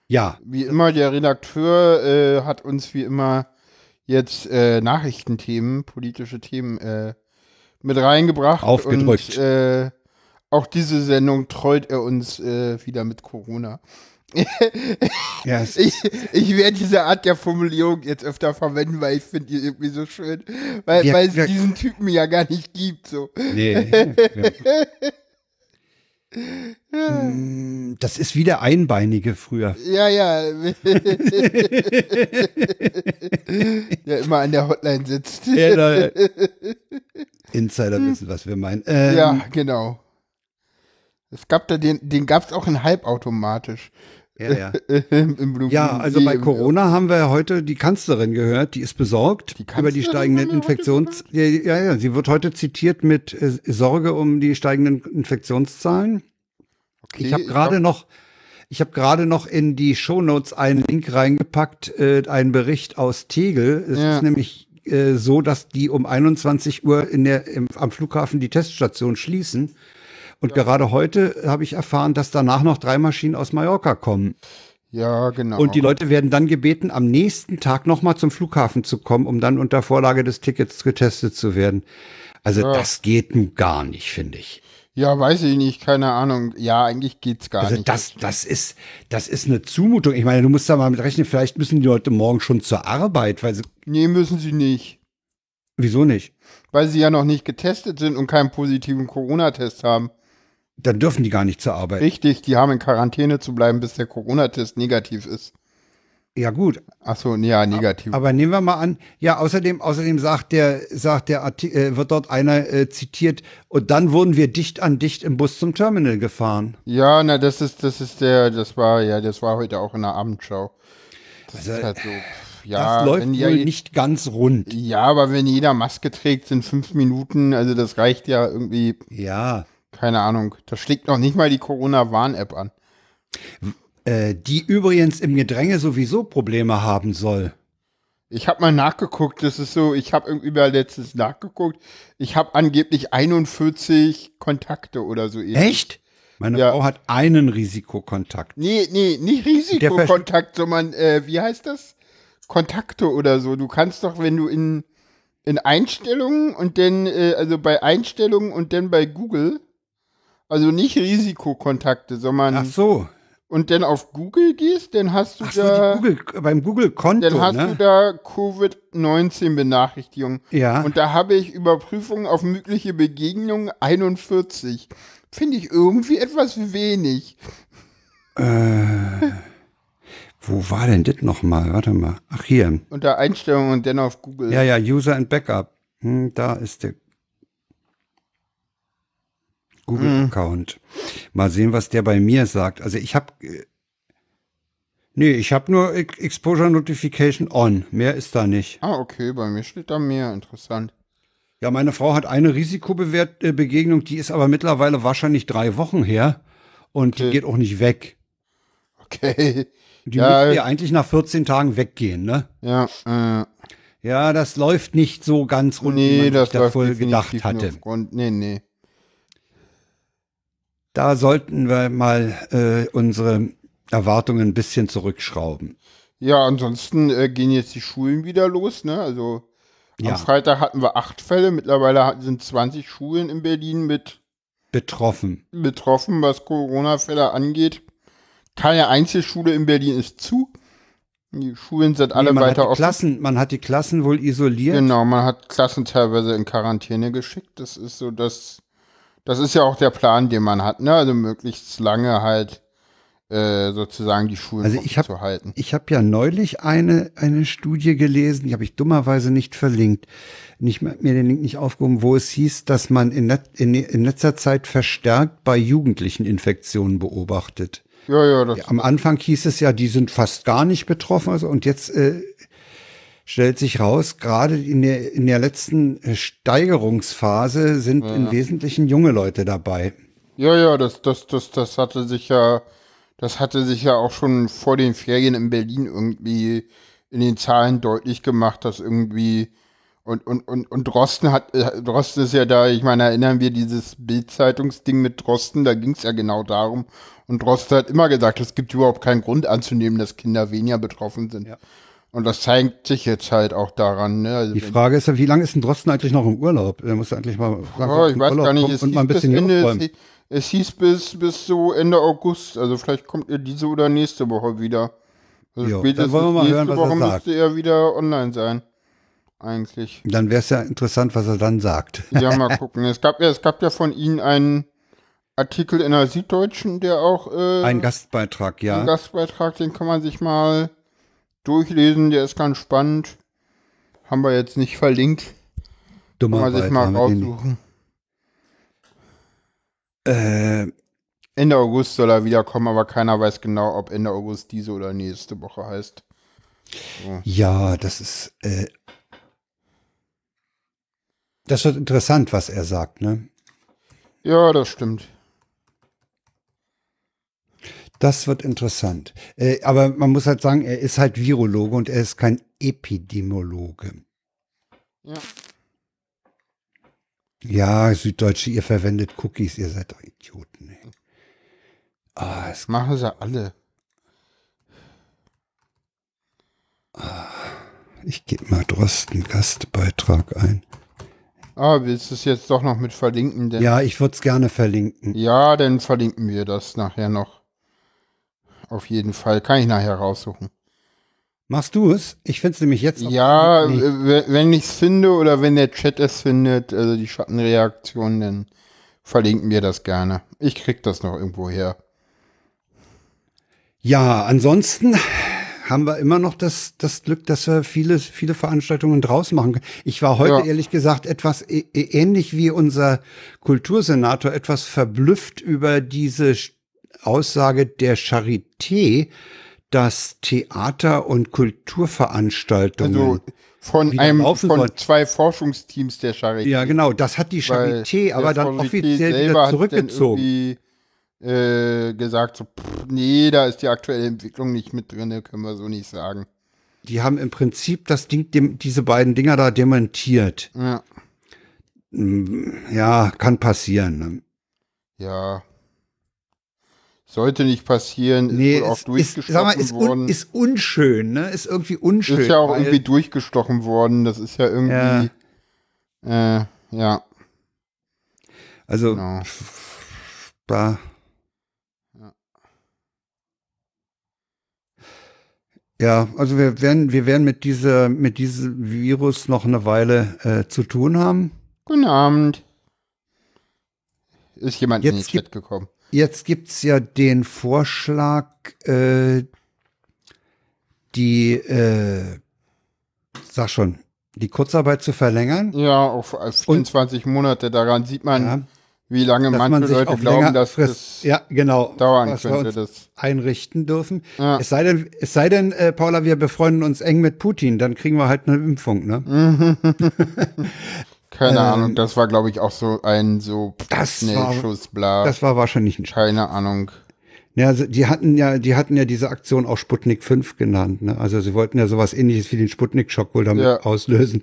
Ja, wie immer, der Redakteur äh, hat uns wie immer jetzt äh, Nachrichtenthemen, politische Themen äh, mit reingebracht. Aufgedrückt. Und äh, auch diese Sendung trollt er uns äh, wieder mit Corona. ja es, Ich, ich werde diese Art der Formulierung jetzt öfter verwenden, weil ich finde die irgendwie so schön. Weil, Wir- weil es wir- diesen Typen ja gar nicht gibt. So. nee. ja. Mm, Das ist wie der Einbeinige früher. Ja, ja. der immer an der Hotline sitzt. Ja, Insider wissen, was wir meinen. Ähm, Ja, genau. Es gab da den, den gab es auch in halbautomatisch ja, ja. Ja, also bei Corona haben wir heute die Kanzlerin gehört, die ist besorgt Die über die steigenden Infektions... Ja, ja, ja, sie wird heute zitiert mit äh, Sorge um die steigenden Infektionszahlen. Okay, ich habe gerade noch, ich habe gerade noch in die Shownotes einen Link reingepackt, äh, einen Bericht aus Tegel. Es Ja. ist nämlich äh, so, dass die um 21 Uhr in der, im, am Flughafen die Teststation schließen. Und gerade heute habe ich erfahren, dass danach noch drei Maschinen aus Mallorca kommen. Ja, genau. Und die Leute werden dann gebeten, am nächsten Tag nochmal zum Flughafen zu kommen, um dann unter Vorlage des Tickets getestet zu werden. Also Ja. das geht nun gar nicht, finde ich. ja, weiß ich nicht, keine Ahnung. Ja, eigentlich geht's gar Also nicht. das, das ist, das ist eine Zumutung. Ich meine, du musst da mal mit rechnen, vielleicht müssen die Leute morgen schon zur Arbeit, weil sie, nee, müssen sie nicht. wieso nicht? Weil sie ja noch nicht getestet sind und keinen positiven Corona-Test haben. Dann dürfen die gar nicht zur Arbeit. Richtig, die haben in Quarantäne zu bleiben, bis der Corona-Test negativ ist. Ja gut, Achso, nee, ja, negativ. aber nehmen wir mal an, ja, außerdem, außerdem sagt der, sagt der Arti äh, wird dort einer äh, zitiert, und dann wurden wir dicht an dicht im Bus zum Terminal gefahren. Ja, na, das ist, das ist der, das war, ja, das war heute auch in der Abendschau. Das Also, ist halt so. Ja, das läuft wenn wohl ja, nicht ganz rund. Ja, aber wenn jeder Maske trägt, sind fünf Minuten, also das reicht ja irgendwie, Ja. Keine Ahnung. Das schlägt noch nicht mal die Corona-Warn-App an. Äh, die übrigens im Gedränge sowieso Probleme haben soll. Ich habe mal nachgeguckt, das ist so, ich habe irgendwie mal letztens nachgeguckt. Ich habe angeblich 41 Kontakte oder so. ähnlich. Echt? Meine Ja. Frau hat einen Risikokontakt. Nee, nee, nicht Risikokontakt, sondern, äh, wie heißt das? Kontakte oder so. Du kannst doch, wenn du in, in Einstellungen und dann, äh, also bei Einstellungen und dann bei Google, also nicht Risikokontakte, sondern, Ach so. und dann auf Google gehst, dann hast du Ach so, da, Google, beim Google-Konto, dann hast du ne? da Covid-19-Benachrichtigungen. Ja. Und da habe ich Überprüfungen auf mögliche Begegnungen 41. Finde ich irgendwie etwas wenig. Äh, wo war denn das nochmal? Warte mal. Ach, hier. Unter Einstellungen und dann auf Google. Ja, ja, User and Backup. Hm, da ist der Google-Account. Mal sehen, was der bei mir sagt. Also ich habe Nee, ich habe nur Exposure Notification on. Mehr ist da nicht. Ah, okay, bei mir steht da mehr. Interessant. Ja, meine Frau hat eine Risikobegegnung, die ist aber mittlerweile wahrscheinlich drei Wochen her und okay. die geht auch nicht weg. Okay. Die ja, müsste ja eigentlich nach 14 Tagen weggehen, ne? Ja, äh. Ja, das läuft nicht so ganz rund, nee, wie man das sich da voll gedacht hatte. Rund. Nee, nee. Da sollten wir mal äh, unsere Erwartungen ein bisschen zurückschrauben. Ja, ansonsten äh, gehen jetzt die Schulen wieder los, ne? Also ja. am Freitag hatten wir acht Fälle, mittlerweile sind 20 Schulen in Berlin mit betroffen. Betroffen, was Corona-Fälle angeht. Keine Einzelschule in Berlin ist zu. Die Schulen sind alle nee, weiter offen. Klassen, man hat die Klassen wohl isoliert. Genau, man hat Klassen teilweise in Quarantäne geschickt. Das ist so das, das ist ja auch der Plan, den man hat, ne? Also möglichst lange halt äh, sozusagen die Schulen also ich hab, zu halten. Ich habe ja neulich eine, eine Studie gelesen, die habe ich dummerweise nicht verlinkt, nicht mir den Link nicht aufgehoben, wo es hieß, dass man in, net, in, in letzter Zeit verstärkt bei Jugendlichen Infektionen beobachtet. Ja, ja, das Am Anfang hieß es ja, die sind fast gar nicht betroffen, also, und jetzt äh, stellt sich raus, gerade in der, in der letzten äh, Steigerungsphase sind ja. im Wesentlichen junge Leute dabei. Ja, ja, das, das, das, das hatte sich ja das hatte sich ja auch schon vor den Ferien in Berlin irgendwie in den Zahlen deutlich gemacht, dass irgendwie und, und, und, und Drosten hat, äh, Drosten ist ja da, ich meine, erinnern wir dieses Bildzeitungsding mit Drosten, da ging es ja genau darum. Und Drosten hat immer gesagt, es gibt überhaupt keinen Grund anzunehmen, dass Kinder weniger betroffen sind. Ja. Und das zeigt sich jetzt halt auch daran. Ne? Also die Frage ist ja, wie lange ist ein Drosten eigentlich noch im Urlaub? Er muss eigentlich mal oh, ich weiß Urlaub gar nicht, es und mal ein bisschen Ende, es hieß bis, bis so Ende August, also vielleicht kommt er diese oder nächste Woche wieder. Also jo, spätestens wollen wir mal nächste hören, was Woche er sagt. müsste er wieder online sein. Eigentlich. Dann wäre es ja interessant, was er dann sagt. Ja, mal gucken. Es gab ja, es gab ja von Ihnen einen Artikel in der Süddeutschen, der auch äh, ein Gastbeitrag, ja. Ein Gastbeitrag, den kann man sich mal durchlesen, der ist ganz spannend. Haben wir jetzt nicht verlinkt. Dummer kann man sich mal raussuchen. Äh, Ende August soll er wiederkommen, aber keiner weiß genau, ob Ende August diese oder nächste Woche heißt. So. Ja, das ist. Äh, das wird interessant, was er sagt, ne? Ja, das stimmt. Das wird interessant. Äh, aber man muss halt sagen, er ist halt Virologe und er ist kein Epidemiologe. Ja. Ja, Süddeutsche, ihr verwendet Cookies, ihr seid doch Idioten. Ey. Ah, das machen sie alle. Ah, ich gebe mal Drosten Gastbeitrag ein. Ah, willst du es jetzt doch noch mit verlinken? Denn ja, ich würde es gerne verlinken. Ja, dann verlinken wir das nachher noch. Auf jeden Fall. Kann ich nachher raussuchen. Machst du es? Ich finde es nämlich jetzt. Ja, wenn ich es finde oder wenn der Chat es findet, also die Schattenreaktion, dann verlinken wir das gerne. Ich krieg das noch irgendwo her. Ja, ansonsten haben wir immer noch das, das Glück, dass wir viele, viele Veranstaltungen draußen machen können. Ich war heute ja. ehrlich gesagt etwas ähnlich wie unser Kultursenator, etwas verblüfft über diese Aussage der Charité, dass Theater- und Kulturveranstaltungen also von einem von zwei Forschungsteams der Charité. Ja, genau, das hat die Charité aber dann Charité offiziell wieder zurückgezogen. Äh, gesagt, so, pff, nee, da ist die aktuelle Entwicklung nicht mit drin, können wir so nicht sagen. Die haben im Prinzip das Ding, dem, diese beiden Dinger da dementiert. Ja. Hm, ja, kann passieren. Ne? Ja, sollte nicht passieren, ist nee, wohl auch durchgestochen ist, sag mal, ist worden. Un, ist unschön, ne? Ist irgendwie unschön. Ist ja auch irgendwie durchgestochen worden. Das ist ja irgendwie. Ja. Äh, ja. Also, genau. da. Ja. ja, also wir werden, wir werden mit dieser, mit diesem Virus noch eine Weile äh, zu tun haben. Guten Abend. Ist jemand Jetzt in den Chat gekommen? Jetzt gibt's ja den Vorschlag, äh, die, äh, sag schon, die Kurzarbeit zu verlängern. Ja, auf 24 Und, Monate. Daran sieht man, ja, wie lange manche man Leute glauben, dass Frist, das ja, genau, dauern könnte. Wir uns das einrichten dürfen. Ja. Es sei denn, es sei denn, äh, Paula, wir befreunden uns eng mit Putin, dann kriegen wir halt eine Impfung, ne? Keine ähm, Ahnung, das war, glaube ich, auch so ein so das Schnellschuss, bla. Das war wahrscheinlich ein Keine Ahnung. Ja, also die hatten ja, die hatten ja diese Aktion auch Sputnik 5 genannt. Ne? Also sie wollten ja sowas ähnliches wie den Sputnik-Schock wohl damit ja. auslösen.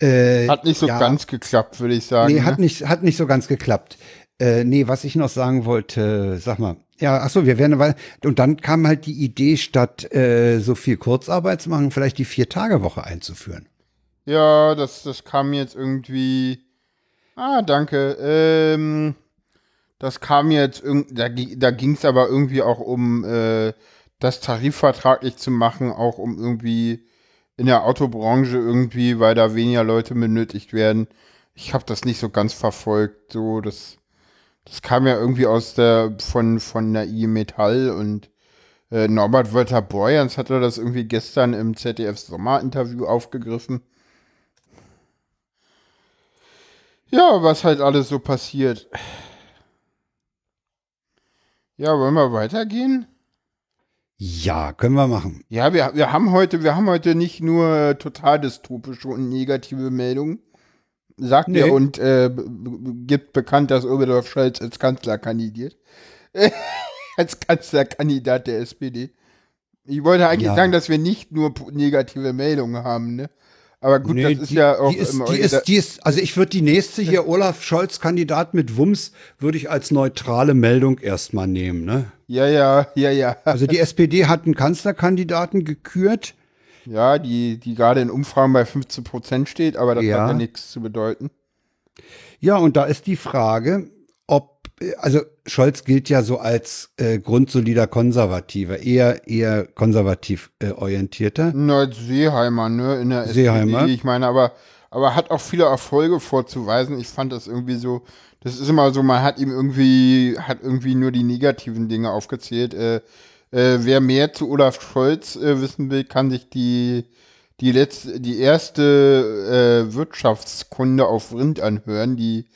Äh, hat nicht so ja, ganz geklappt, würde ich sagen. Nee, ne? hat nicht, hat nicht so ganz geklappt. Äh, nee, was ich noch sagen wollte, sag mal. Ja, ach so, wir werden weil und dann kam halt die Idee, statt äh, so viel Kurzarbeit zu machen, vielleicht die Vier-Tage-Woche einzuführen. Ja, das, das kam jetzt irgendwie. Ah, danke. Ähm, das kam jetzt, da, da ging es aber irgendwie auch um äh, das tarifvertraglich zu machen, auch um irgendwie in der Autobranche irgendwie, weil da weniger Leute benötigt werden. Ich habe das nicht so ganz verfolgt. So, das, das kam ja irgendwie aus der von von der IG Metall und äh, Norbert Wörter Borjans hatte das irgendwie gestern im ZDF Sommerinterview aufgegriffen. Ja, was halt alles so passiert. Ja, wollen wir weitergehen? Ja, können wir machen. Ja, wir, wir haben heute, wir haben heute nicht nur total dystopische und negative Meldungen. Sagt nee. er und äh, gibt bekannt, dass Oberdorf Scholz als Kanzler kandidiert. als Kanzlerkandidat der SPD. Ich wollte eigentlich ja. sagen, dass wir nicht nur negative Meldungen haben, ne? Aber gut, nee, das ist die, ja auch die ist, die ist, die ist, also ich würde die nächste hier, Olaf Scholz Kandidat mit Wumms, würde ich als neutrale Meldung erstmal nehmen, ne? Ja, ja, ja, ja. Also die SPD hat einen Kanzlerkandidaten gekürt. Ja, die, die gerade in Umfragen bei 15 Prozent steht, aber das ja. hat ja nichts zu bedeuten. Ja, und da ist die Frage, also Scholz gilt ja so als äh, grundsolider Konservativer, eher eher konservativ äh, orientierter. Na, Seeheimer, ne, in der Seeheimer. SPD, ich meine, aber aber hat auch viele Erfolge vorzuweisen. Ich fand das irgendwie so, das ist immer so, man hat ihm irgendwie hat irgendwie nur die negativen Dinge aufgezählt. Äh, äh, wer mehr zu Olaf Scholz äh, wissen will, kann sich die die letzte die erste äh, Wirtschaftskunde auf Rind anhören, die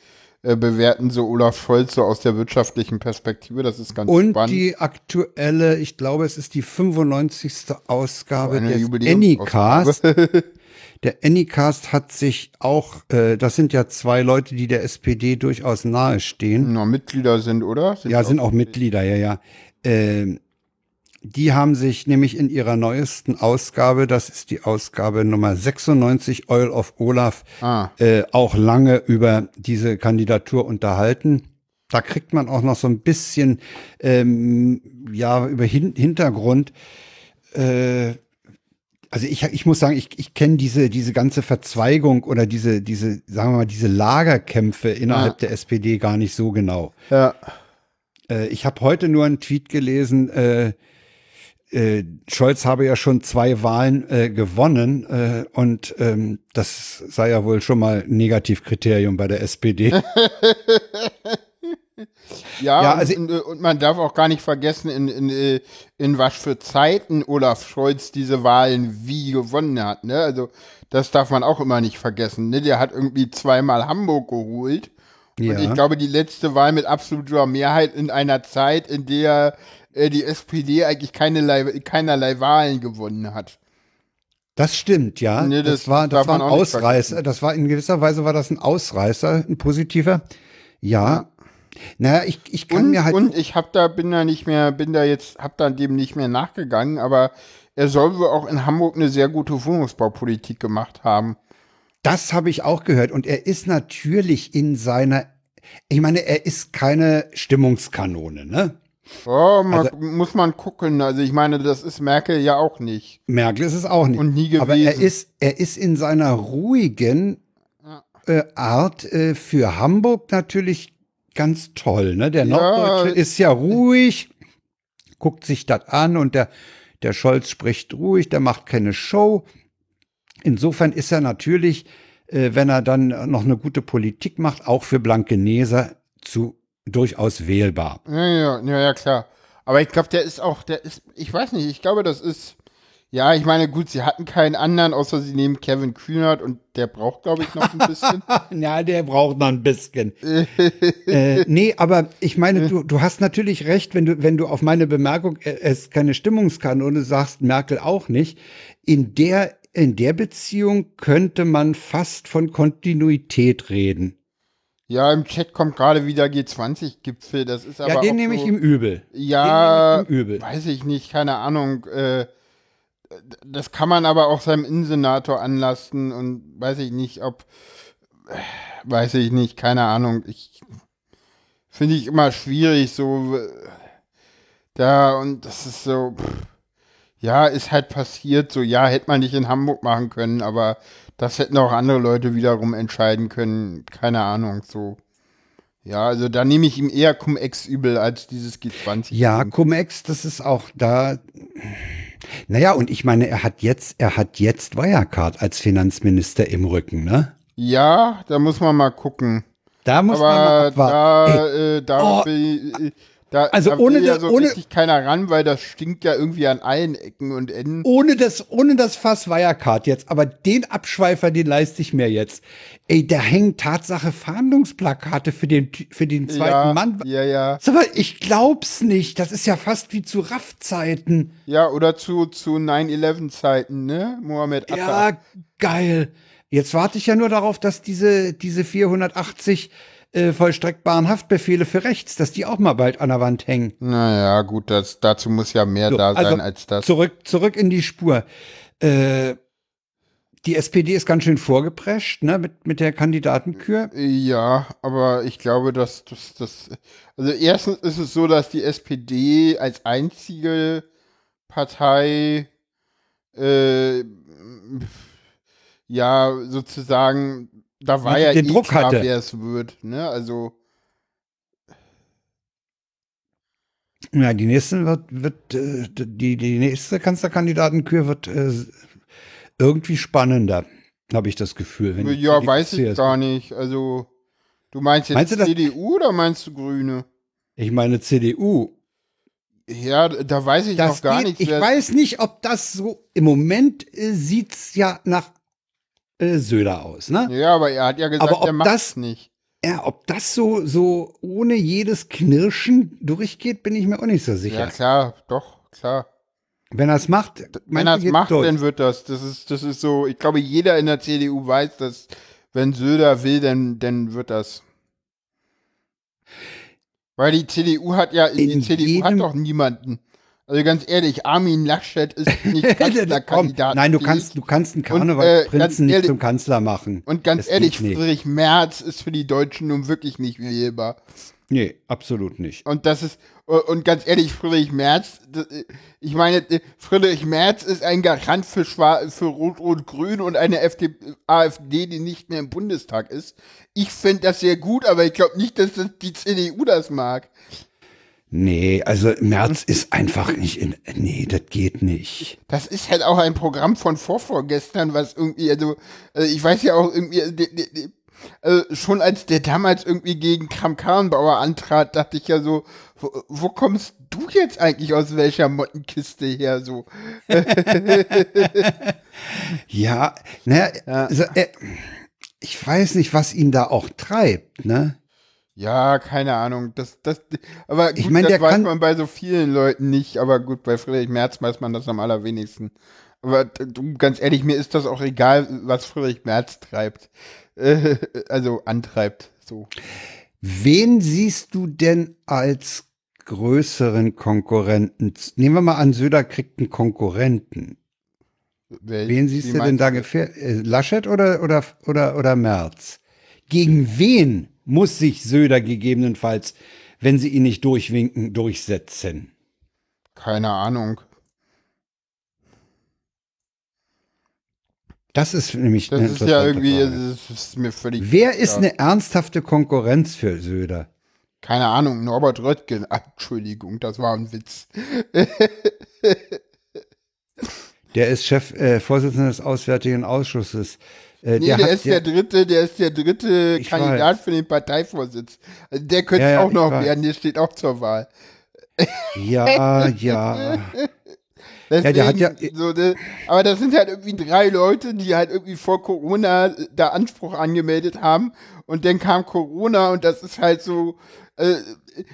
äh, bewerten so Olaf Scholz so aus der wirtschaftlichen Perspektive. Das ist ganz Und spannend. Und die aktuelle, ich glaube, es ist die 95. Ausgabe des Anycast. der Anycast hat sich auch, äh, das sind ja zwei Leute, die der SPD durchaus nahestehen. Na, Mitglieder sind, oder? Sind ja, sind auch Mitglieder, ja, ja. Ähm, die haben sich nämlich in ihrer neuesten Ausgabe, das ist die Ausgabe Nummer 96 Oil of Olaf, ah. äh, auch lange über diese Kandidatur unterhalten. Da kriegt man auch noch so ein bisschen ähm, ja über Hin Hintergrund. Äh, also ich, ich muss sagen, ich, ich kenne diese, diese ganze Verzweigung oder diese, diese, sagen wir mal, diese Lagerkämpfe innerhalb ja. der SPD gar nicht so genau. Ja. Äh, ich habe heute nur einen Tweet gelesen, äh, äh, Scholz habe ja schon zwei Wahlen äh, gewonnen äh, und ähm, das sei ja wohl schon mal ein Negativkriterium bei der SPD. ja, ja also und, und, man darf auch gar nicht vergessen, in, in, äh, in was für Zeiten Olaf Scholz diese Wahlen wie gewonnen hat. Ne? Also das darf man auch immer nicht vergessen. Ne? Der hat irgendwie zweimal Hamburg geholt. Ja. Und ich glaube, die letzte Wahl mit absoluter Mehrheit in einer Zeit, in der äh, die SPD eigentlich keinerlei, keinerlei Wahlen gewonnen hat. Das stimmt, ja. Nee, das, das, war, das war ein Ausreißer. Das war in gewisser Weise war das ein Ausreißer, ein positiver. Ja. ja. Naja, ich, ich kann und, mir halt. Und ich hab da, bin da nicht mehr, bin da jetzt, hab da dem nicht mehr nachgegangen, aber er soll wohl auch in Hamburg eine sehr gute Wohnungsbaupolitik gemacht haben. Das habe ich auch gehört. Und er ist natürlich in seiner, ich meine, er ist keine Stimmungskanone, ne? Oh, man, also, muss man gucken. Also ich meine, das ist Merkel ja auch nicht. Merkel ist es auch nicht. Und nie gewesen. Aber er ist, er ist in seiner ruhigen äh, Art äh, für Hamburg natürlich ganz toll. Ne? Der Norddeutsche ja. ist ja ruhig, guckt sich das an und der, der Scholz spricht ruhig, der macht keine Show. Insofern ist er natürlich, äh, wenn er dann noch eine gute Politik macht, auch für Blankeneser zu durchaus wählbar. Ja, ja, ja, ja klar. Aber ich glaube, der ist auch, der ist, ich weiß nicht, ich glaube, das ist, ja, ich meine, gut, sie hatten keinen anderen, außer sie nehmen Kevin Kühnert und der braucht, glaube ich, noch ein bisschen. ja, der braucht noch ein bisschen. äh, nee, aber ich meine, du, du hast natürlich recht, wenn du, wenn du auf meine Bemerkung, äh, es keine Stimmungskanone sagst, Merkel auch nicht. In der, in der Beziehung könnte man fast von Kontinuität reden. Ja, im Chat kommt gerade wieder G20-Gipfel, das ist aber. Ja, den nehme so, ich ihm übel. Ja, im übel. weiß ich nicht, keine Ahnung. Äh, das kann man aber auch seinem Innensenator anlasten und weiß ich nicht, ob, weiß ich nicht, keine Ahnung. Ich finde ich immer schwierig, so da und das ist so, ja, ist halt passiert, so ja, hätte man nicht in Hamburg machen können, aber das hätten auch andere Leute wiederum entscheiden können, keine Ahnung, so. Ja, also da nehme ich ihm eher Cum-Ex übel als dieses G20. Ja, Cum-Ex, das ist auch da. Naja, und ich meine, er hat jetzt, er hat jetzt Wirecard als Finanzminister im Rücken, ne? Ja, da muss man mal gucken. Da muss Aber man mal abwarten. Da, äh, da oh. will, da, also da ohne ja so ohne, richtig keiner ran, weil das stinkt ja irgendwie an allen Ecken und Enden. Ohne das, ohne das Fass Wirecard jetzt, aber den Abschweifer, den leiste ich mir jetzt. Ey, da hängen Tatsache Fahndungsplakate für den, für den zweiten ja, Mann. Ja, ja. Sag mal, ich glaub's nicht. Das ist ja fast wie zu Raff-Zeiten. Ja, oder zu, zu 9-11-Zeiten, ne? Mohammed Atta. Ja, geil. Jetzt warte ich ja nur darauf, dass diese, diese 480 äh, vollstreckbaren Haftbefehle für rechts, dass die auch mal bald an der Wand hängen. Naja, gut, das, dazu muss ja mehr so, da sein also als das. Zurück, zurück in die Spur. Äh, die SPD ist ganz schön vorgeprescht, ne, mit, mit der Kandidatenkür. Ja, aber ich glaube, dass das, das, also erstens ist es so, dass die SPD als einzige Partei, äh, ja, sozusagen, da war ja den eh Druck klar, hatte. wer es wird, ne, also. Ja, die nächste wird, wird äh, die, die nächste Kanzlerkandidatenkür wird äh, irgendwie spannender, habe ich das Gefühl. ja, weiß ich gar nicht. Also, du meinst jetzt meinst CDU oder meinst du Grüne? Ich meine CDU. Ja, da weiß ich das noch gar nicht. Ich weiß nicht, ob das so im Moment äh, sieht's ja nach äh, Söder aus, ne? Ja, aber er hat ja gesagt, aber er macht das nicht. Ja, ob das so, so ohne jedes Knirschen durchgeht, bin ich mir auch nicht so sicher. Ja, klar, doch, klar. Wenn er es macht, wenn er es macht, durch. dann wird das. Das ist, das ist so, ich glaube, jeder in der CDU weiß, dass wenn Söder will, dann, dann wird das. Weil die CDU hat ja, in die CDU hat doch niemanden. Also ganz ehrlich, Armin Laschet ist nicht Kanzlerkandidat. Nein, du kannst, du kannst einen Karnevalsprinzen äh, nicht zum Kanzler machen. Und ganz das ehrlich, Friedrich Merz ist für die Deutschen nun wirklich nicht wählbar. Nee, absolut nicht. Und das ist, und ganz ehrlich, Friedrich Merz, ich meine, Friedrich Merz ist ein Garant für, für Rot-Rot-Grün und eine FD, AfD, die nicht mehr im Bundestag ist. Ich finde das sehr gut, aber ich glaube nicht, dass das die CDU das mag. Nee, also Merz ist einfach nicht in. Nee, das geht nicht. Das ist halt auch ein Programm von vorvorgestern, was irgendwie, also, also ich weiß ja auch irgendwie, also schon als der damals irgendwie gegen Kram-Karrenbauer antrat, dachte ich ja so, wo, wo, kommst du jetzt eigentlich aus welcher Mottenkiste her so? ja, naja, ja. Also, äh, ich weiß nicht, was ihn da auch treibt, ne? Ja, keine Ahnung. Das, das, aber gut, ich mein, das weiß man bei so vielen Leuten nicht. Aber gut, bei Friedrich Merz weiß man das am allerwenigsten. Aber du, ganz ehrlich, mir ist das auch egal, was Friedrich Merz treibt. Äh, also antreibt. So. Wen siehst du denn als größeren Konkurrenten? Nehmen wir mal an, Söder kriegt einen Konkurrenten. Wel wen siehst du denn da gefährdet? Äh, Laschet oder, oder, oder, oder Merz? Gegen wen muss sich Söder gegebenenfalls, wenn sie ihn nicht durchwinken, durchsetzen? Keine Ahnung. Das ist nämlich. Das ist ja irgendwie, das ist mir völlig. Wer ist eine ernsthafte Konkurrenz für Söder? Keine Ahnung, Norbert Röttgen. Entschuldigung, das war ein Witz. Der ist Chef, äh, Vorsitzender des Auswärtigen Ausschusses. Äh, nee, der, der ist der, der, dritte, der ist der dritte Kandidat weiß. für den Parteivorsitz. Also der könnte ja, ja, auch noch werden, der steht auch zur Wahl. Ja, ja. Deswegen, ja, ja, so, ne, aber das sind halt irgendwie drei Leute, die halt irgendwie vor Corona da Anspruch angemeldet haben und dann kam Corona und das ist halt so, äh,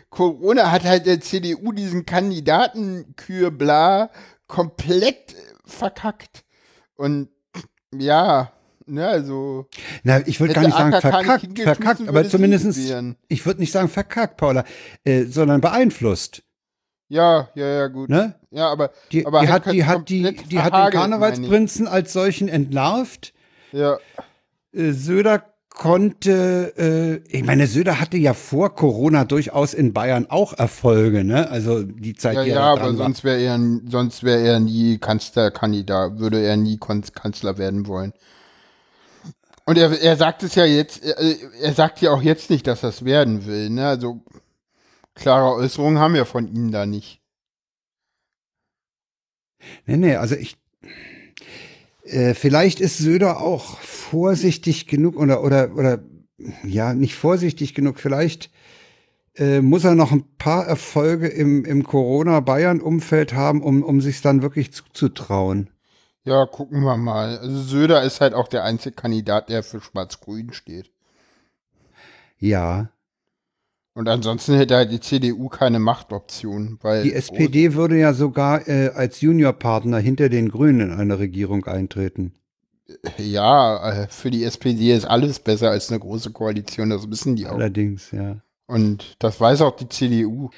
Corona hat halt der CDU diesen Kandidatenkür bla komplett verkackt. Und ja, ne, also. Na, ich würde gar nicht sagen verkackt, verkackt, aber zumindest, ich würde nicht sagen verkackt, Paula, äh, sondern beeinflusst. Ja, ja, ja, gut. Ne? Ja, aber die, aber die hat, die hat die, die hat den Karnevalsprinzen als solchen entlarvt. Ja. Äh, Söder konnte, äh, ich meine, Söder hatte ja vor Corona durchaus in Bayern auch Erfolge, ne? Also die Zeit, ja, die ja, aber sonst wäre er, sonst wäre er nie Kanzlerkandidat, würde er nie Kanzler werden wollen. Und er, er sagt es ja jetzt, er, er sagt ja auch jetzt nicht, dass es werden will, ne? Also klare Äußerungen haben wir von ihm da nicht. Nee, nee, also ich. Äh, vielleicht ist Söder auch vorsichtig genug oder, oder, oder, ja, nicht vorsichtig genug. Vielleicht äh, muss er noch ein paar Erfolge im, im Corona-Bayern-Umfeld haben, um, um sich dann wirklich zuzutrauen. Ja, gucken wir mal. Also Söder ist halt auch der einzige Kandidat, der für Schwarz-Grün steht. Ja, und ansonsten hätte halt die CDU keine Machtoption, weil. Die SPD würde ja sogar äh, als Juniorpartner hinter den Grünen in eine Regierung eintreten. Ja, äh, für die SPD ist alles besser als eine große Koalition, das wissen die auch. Allerdings, ja. Und das weiß auch die CDU.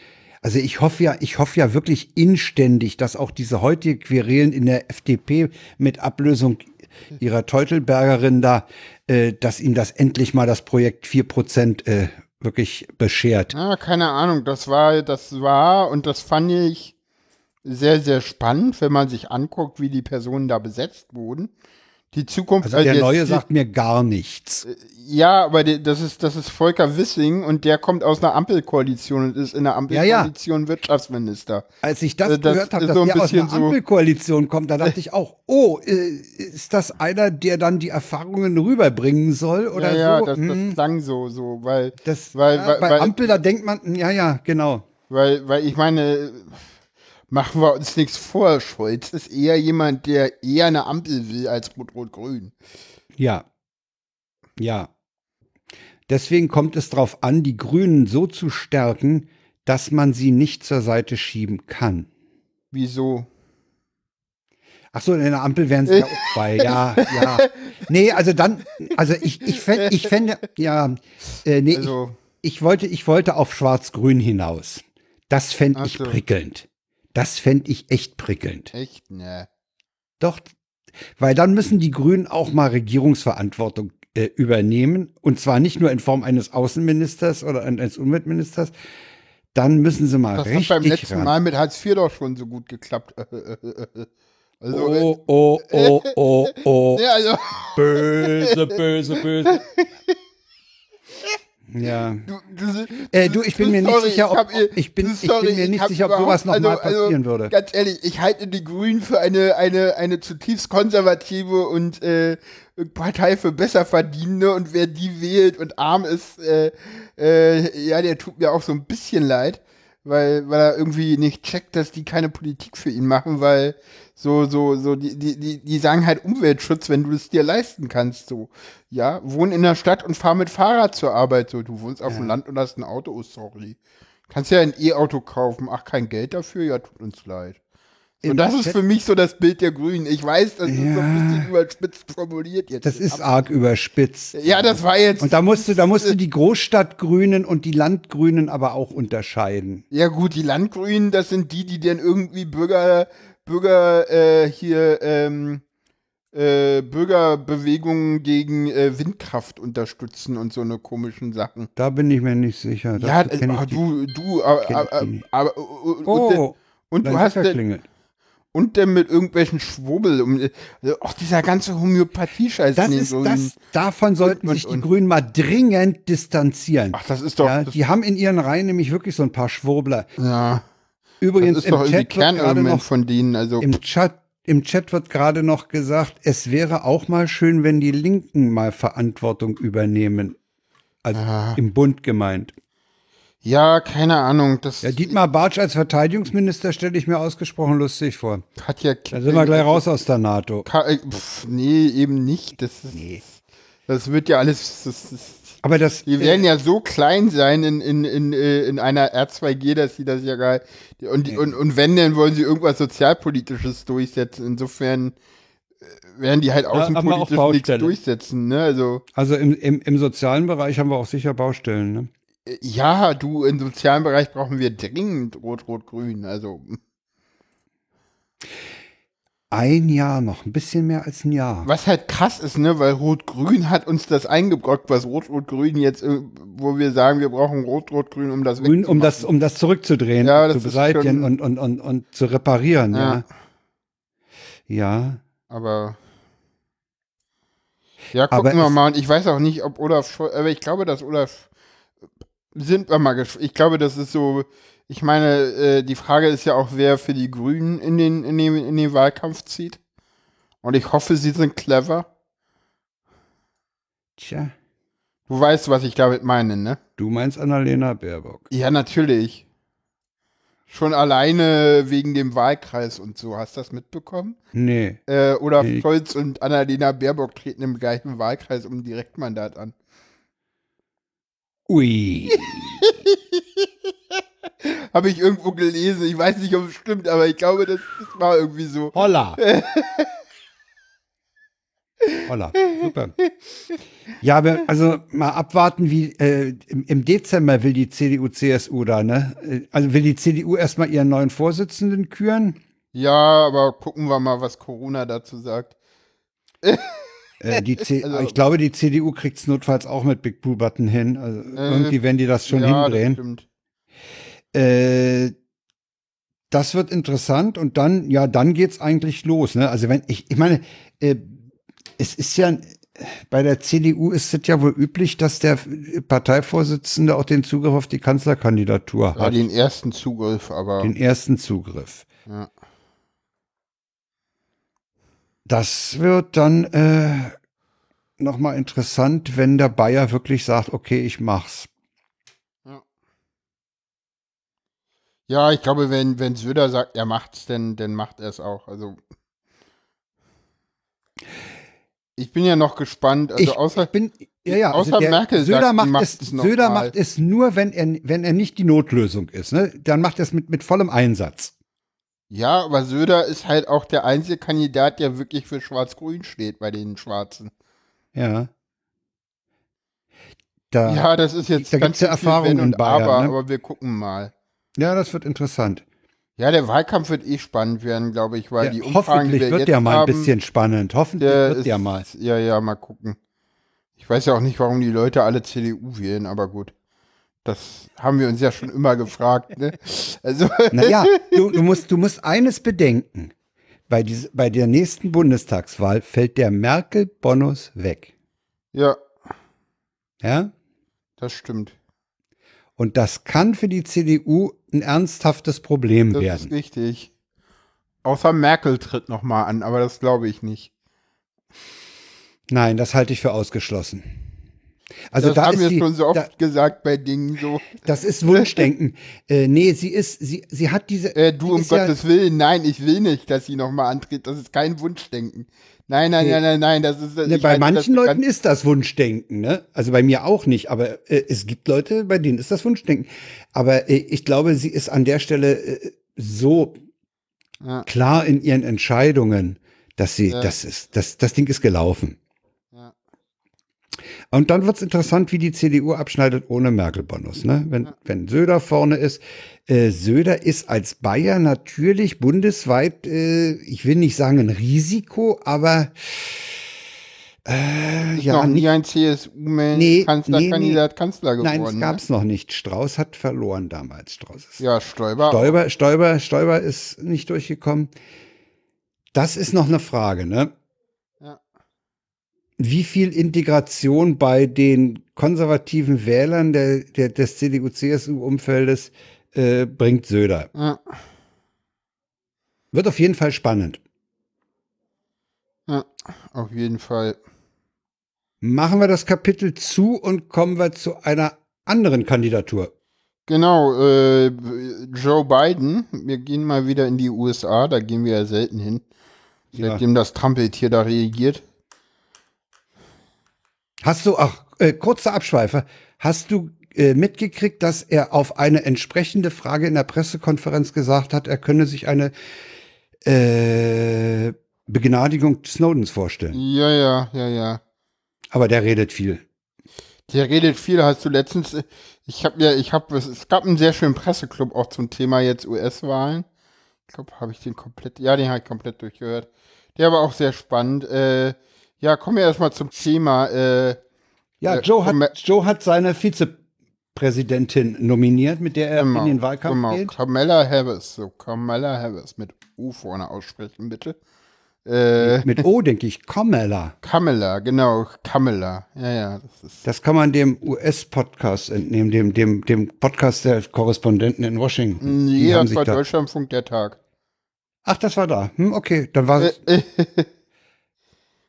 Also ich hoffe ja, ich hoffe ja wirklich inständig, dass auch diese heutige Querelen in der FDP mit Ablösung ihrer Teutelbergerin da, äh, dass ihnen das endlich mal das Projekt 4% äh, wirklich beschert? Ja, keine Ahnung. Das war, das war und das fand ich sehr, sehr spannend, wenn man sich anguckt, wie die Personen da besetzt wurden. Die Zukunft. Also der also Neue sagt mir gar nichts. Äh, ja, aber das ist, das ist Volker Wissing und der kommt aus einer Ampelkoalition und ist in der Ampelkoalition ja, ja. Wirtschaftsminister. Als ich das, äh, das gehört habe, dass so der aus einer Ampelkoalition kommt, da dachte ich auch, oh, äh, ist das einer, der dann die Erfahrungen rüberbringen soll oder ja, ja, so? Das, das hm. klang so, so, weil, das, weil, ja, weil bei Ampel, da denkt man, ja, ja, genau. Weil, weil ich meine, machen wir uns nichts vor, Scholz ist eher jemand, der eher eine Ampel will als Rot-Rot-Grün. Ja. Ja. Deswegen kommt es darauf an, die Grünen so zu stärken, dass man sie nicht zur Seite schieben kann. Wieso? Ach so, in der Ampel wären sie ja auch bei. Ja, ja. Nee, also dann, also ich, ich fände, ich fände, ja, äh, nee, also. ich, ich, wollte, ich wollte auf Schwarz-Grün hinaus. Das fände ich so. prickelnd. Das fände ich echt prickelnd. Echt, ne. Doch, weil dann müssen die Grünen auch mal Regierungsverantwortung äh, übernehmen. Und zwar nicht nur in Form eines Außenministers oder eines Umweltministers. Dann müssen sie mal das richtig Das hat beim letzten ran. Mal mit Hartz IV doch schon so gut geklappt. Also, oh, oh, oh, oh, oh. Ja, also. Böse, böse, böse. Ja. Du, du, äh, du ich bin mir sorry, nicht sicher, ob, ich, ich bin, sorry, ich bin mir nicht sicher, ob sowas nochmal also, passieren also, würde. Ganz ehrlich, ich halte die Grünen für eine, eine, eine zutiefst konservative und äh, Partei für Besserverdienende und wer die wählt und arm ist, äh, äh, ja, der tut mir auch so ein bisschen leid, weil, weil er irgendwie nicht checkt, dass die keine Politik für ihn machen, weil so, so, so, die, die, die sagen halt Umweltschutz, wenn du es dir leisten kannst, so. Ja, wohn in der Stadt und fahr mit Fahrrad zur Arbeit, so. Du wohnst auf ja. dem Land und hast ein Auto, oh, sorry. Kannst ja ein E-Auto kaufen, ach, kein Geld dafür, ja, tut uns leid. Und das ist für mich so das Bild der Grünen. Ich weiß, das ja, ist so ein bisschen überspitzt formuliert jetzt. Das ist arg überspitzt. Ja, das war jetzt. Und da musst du, da musst du die Großstadtgrünen und die Landgrünen aber auch unterscheiden. Ja, gut, die Landgrünen, das sind die, die dann irgendwie Bürger, Bürger äh, hier ähm, äh, Bürgerbewegungen gegen äh, Windkraft unterstützen und so eine komischen Sachen. Da bin ich mir nicht sicher. Das ja, äh, du, du, äh, aber, oh, und, du hast und dann mit irgendwelchen Schwurbel, um, also auch dieser ganze Homöopathie-Scheiß. Das ist so das, davon sollten und, sich und, die Grünen mal dringend distanzieren. Ach, das ist doch. Ja, die haben in ihren Reihen nämlich wirklich so ein paar Schwurbler. Ja. Übrigens das ist doch im Chat Kernelement von denen. Also im Chat im Chat wird gerade noch gesagt, es wäre auch mal schön, wenn die Linken mal Verantwortung übernehmen. Also Ah. im Bund gemeint. Ja, keine Ahnung. Das Ja, Dietmar Bartsch als Verteidigungsminister stelle ich mir ausgesprochen lustig vor. hat ja. Da sind wir gleich raus aus der NATO. Äh, pf, nee, eben nicht. Das, ist, das wird ja alles. Das, das, Aber das, die werden ja so klein sein in, in, in, äh, in einer R2G, dass sie das ja gar. Und, die- und, und wenn, dann wollen sie irgendwas Sozialpolitisches durchsetzen. Insofern äh, werden die halt außenpolitisch nichts Baustelle. durchsetzen. Ne? Also, also im, im, im sozialen Bereich haben wir auch sicher Baustellen. Ne? äh, ja, du, im sozialen Bereich brauchen wir dringend Rot-Rot-Grün. Also, Ein Jahr noch, ein bisschen mehr als ein Jahr. was halt krass ist, ne, weil Rot-Grün hat uns das eingebrockt, was Rot-Rot-Grün jetzt, äh, wo wir sagen, wir brauchen Rot-Rot-Grün, um das Grün, um das, um das zurückzudrehen, Ja, das zu beseitigen und, und, und, und zu reparieren. Ja. Ja. ja. Aber ja, gucken Aber wir mal. Und ich weiß auch nicht, ob Olaf Scholz, aber ich glaube, dass Olaf sind wir mal. Ich glaube, das ist so, ich meine, äh, die Frage ist ja auch, wer für die Grünen in den, in den, in den Wahlkampf zieht. Und ich hoffe, sie sind clever. Tja, Du weißt, was ich damit meine, ne? du meinst Annalena Baerbock. Ja, natürlich. Schon alleine wegen dem Wahlkreis und so. Hast du das mitbekommen? Nee. Äh, Olaf Nee. Scholz und Annalena Baerbock treten im gleichen Wahlkreis um ein Direktmandat an. Ui. Habe ich irgendwo gelesen. Ich weiß nicht, ob es stimmt, aber ich glaube, das, das war irgendwie so. Holla. Holla. Super. Ja, also mal abwarten, wie äh, im, im Dezember will die CDU, CSU da, ne? Äh, Also will die CDU erstmal ihren neuen Vorsitzenden küren. Ja, aber gucken wir mal, was Corona dazu sagt. Äh, die C Also- ich glaube, die CDU kriegt es notfalls auch mit Big Blue Button hin. Also irgendwie werden die das schon Äh, ja, das hindrehen. stimmt. Äh, das wird interessant und dann, ja, dann geht's eigentlich los. Ne? Also wenn ich, ich meine, äh, es ist ja bei der CDU ist es ja wohl üblich, dass der Parteivorsitzende auch den Zugriff auf die Kanzlerkandidatur Ja, hat. den ersten Zugriff, aber. den ersten Zugriff. Ja. Das wird dann äh, nochmal interessant, wenn der Bayer wirklich sagt, okay, ich mach's. Ja, ich glaube, wenn, wenn Söder sagt, er macht's, dann, dann macht er es auch. Also. Ich bin ja noch gespannt. Also ich außer. bin, ja, ja, außer Merkel Söder sagt, macht, macht es, Söder mal. macht es nur, wenn er, wenn er nicht die Notlösung ist. Ne? Dann macht er es mit, mit vollem Einsatz. Ja, aber Söder ist halt auch der einzige Kandidat, der wirklich für Schwarz-Grün steht bei den Schwarzen. Ja. Da, Ja, das ist jetzt da ganz gibt's ja viel Erfahrung in und Bayern, aber, ne? aber wir gucken mal. Ja, das wird interessant. Ja, der Wahlkampf wird eh spannend werden, glaube ich, weil Ja, die Umfragen, die hoffentlich wir wird jetzt der mal ein haben, bisschen spannend. Hoffentlich der wird ist, der mal. Ja, ja, mal gucken. Ich weiß ja auch nicht, warum die Leute alle CDU wählen, aber gut. Das haben wir uns ja schon immer gefragt, ne? Also, Naja, du, du, musst, du musst eines bedenken. Bei, diese, bei der nächsten Bundestagswahl fällt der Merkel-Bonus weg. ja, Ja? das stimmt. Und das kann für die CDU ein ernsthaftes Problem Das ist werden. richtig. Außer Merkel tritt noch mal an, aber das glaube ich nicht. Nein, das halte ich für ausgeschlossen. Also das da haben ist wir die, schon so oft da, gesagt bei Dingen so. das ist Wunschdenken. äh, nee, sie ist, sie, sie hat diese. Äh, du, um ist ja- Gottes Willen, nein, ich will nicht, dass sie noch mal antritt. Das ist kein Wunschdenken. Nein, nein, nein, nein, nein, das ist. Ne, bei manchen das Leuten ist das Wunschdenken, ne? Also bei mir auch nicht, aber äh, es gibt Leute, bei denen ist das Wunschdenken. Aber äh, ich glaube, sie ist an der Stelle äh, so Ja. klar in ihren Entscheidungen, dass sie, Ja. das ist, das, das Ding ist gelaufen. Ja. Und dann wird's interessant, wie die CDU abschneidet ohne Merkel-Bonus. Ne? Wenn, wenn Söder vorne ist. Äh, Söder ist als Bayer natürlich bundesweit, äh, ich will nicht sagen ein Risiko, aber äh, ja, noch nicht, nie ein CSU-Mensch Nee, Kanzlerkandidat Kanzler geworden. nein, es gab's noch nicht. Strauß hat verloren damals. Strauß ist ne? Ja, Stoiber. Stoiber, Stoiber, Stoiber ist nicht durchgekommen. Das ist noch eine Frage, ne? Wie viel Integration bei den konservativen Wählern der, der, des CDU-CSU-Umfeldes äh, bringt Söder? Ja. Wird auf jeden Fall spannend. Ja, auf jeden Fall. Machen wir das Kapitel zu und kommen wir zu einer anderen Kandidatur. Genau, äh, Joe Biden, wir gehen mal wieder in die USA, da gehen wir ja selten hin, seitdem ja. das Trampeltier da reagiert. Hast du, ach, äh, kurzer Abschweifer, hast du äh, mitgekriegt, dass er auf eine entsprechende Frage in der Pressekonferenz gesagt hat, er könne sich eine äh, Begnadigung Snowdens vorstellen? Ja, ja, ja, ja. Aber der redet viel. Der redet viel, hast du letztens, ich habe ja, ich habe, es gab einen sehr schönen Presseclub auch zum Thema jetzt US-Wahlen. Ich glaube, habe ich den komplett, ja, den habe ich komplett durchgehört. Der war auch sehr spannend. Äh, ja, kommen wir erstmal zum Thema. Äh, ja, äh, Joe, hat, Joe hat seine Vizepräsidentin nominiert, mit der er genau, in den Wahlkampf genau. geht. Kamala Harris, so Kamala Harris mit U vorne aussprechen, bitte. Äh, mit O denke ich, Kamala. Kamala, genau, Kamala. Ja, ja. Das, ist das kann man dem US-Podcast entnehmen, dem, dem, dem Podcast der Korrespondenten in Washington. Nee, das war da Deutschlandfunk der Tag. Ach, das war da. Hm, okay, dann war es.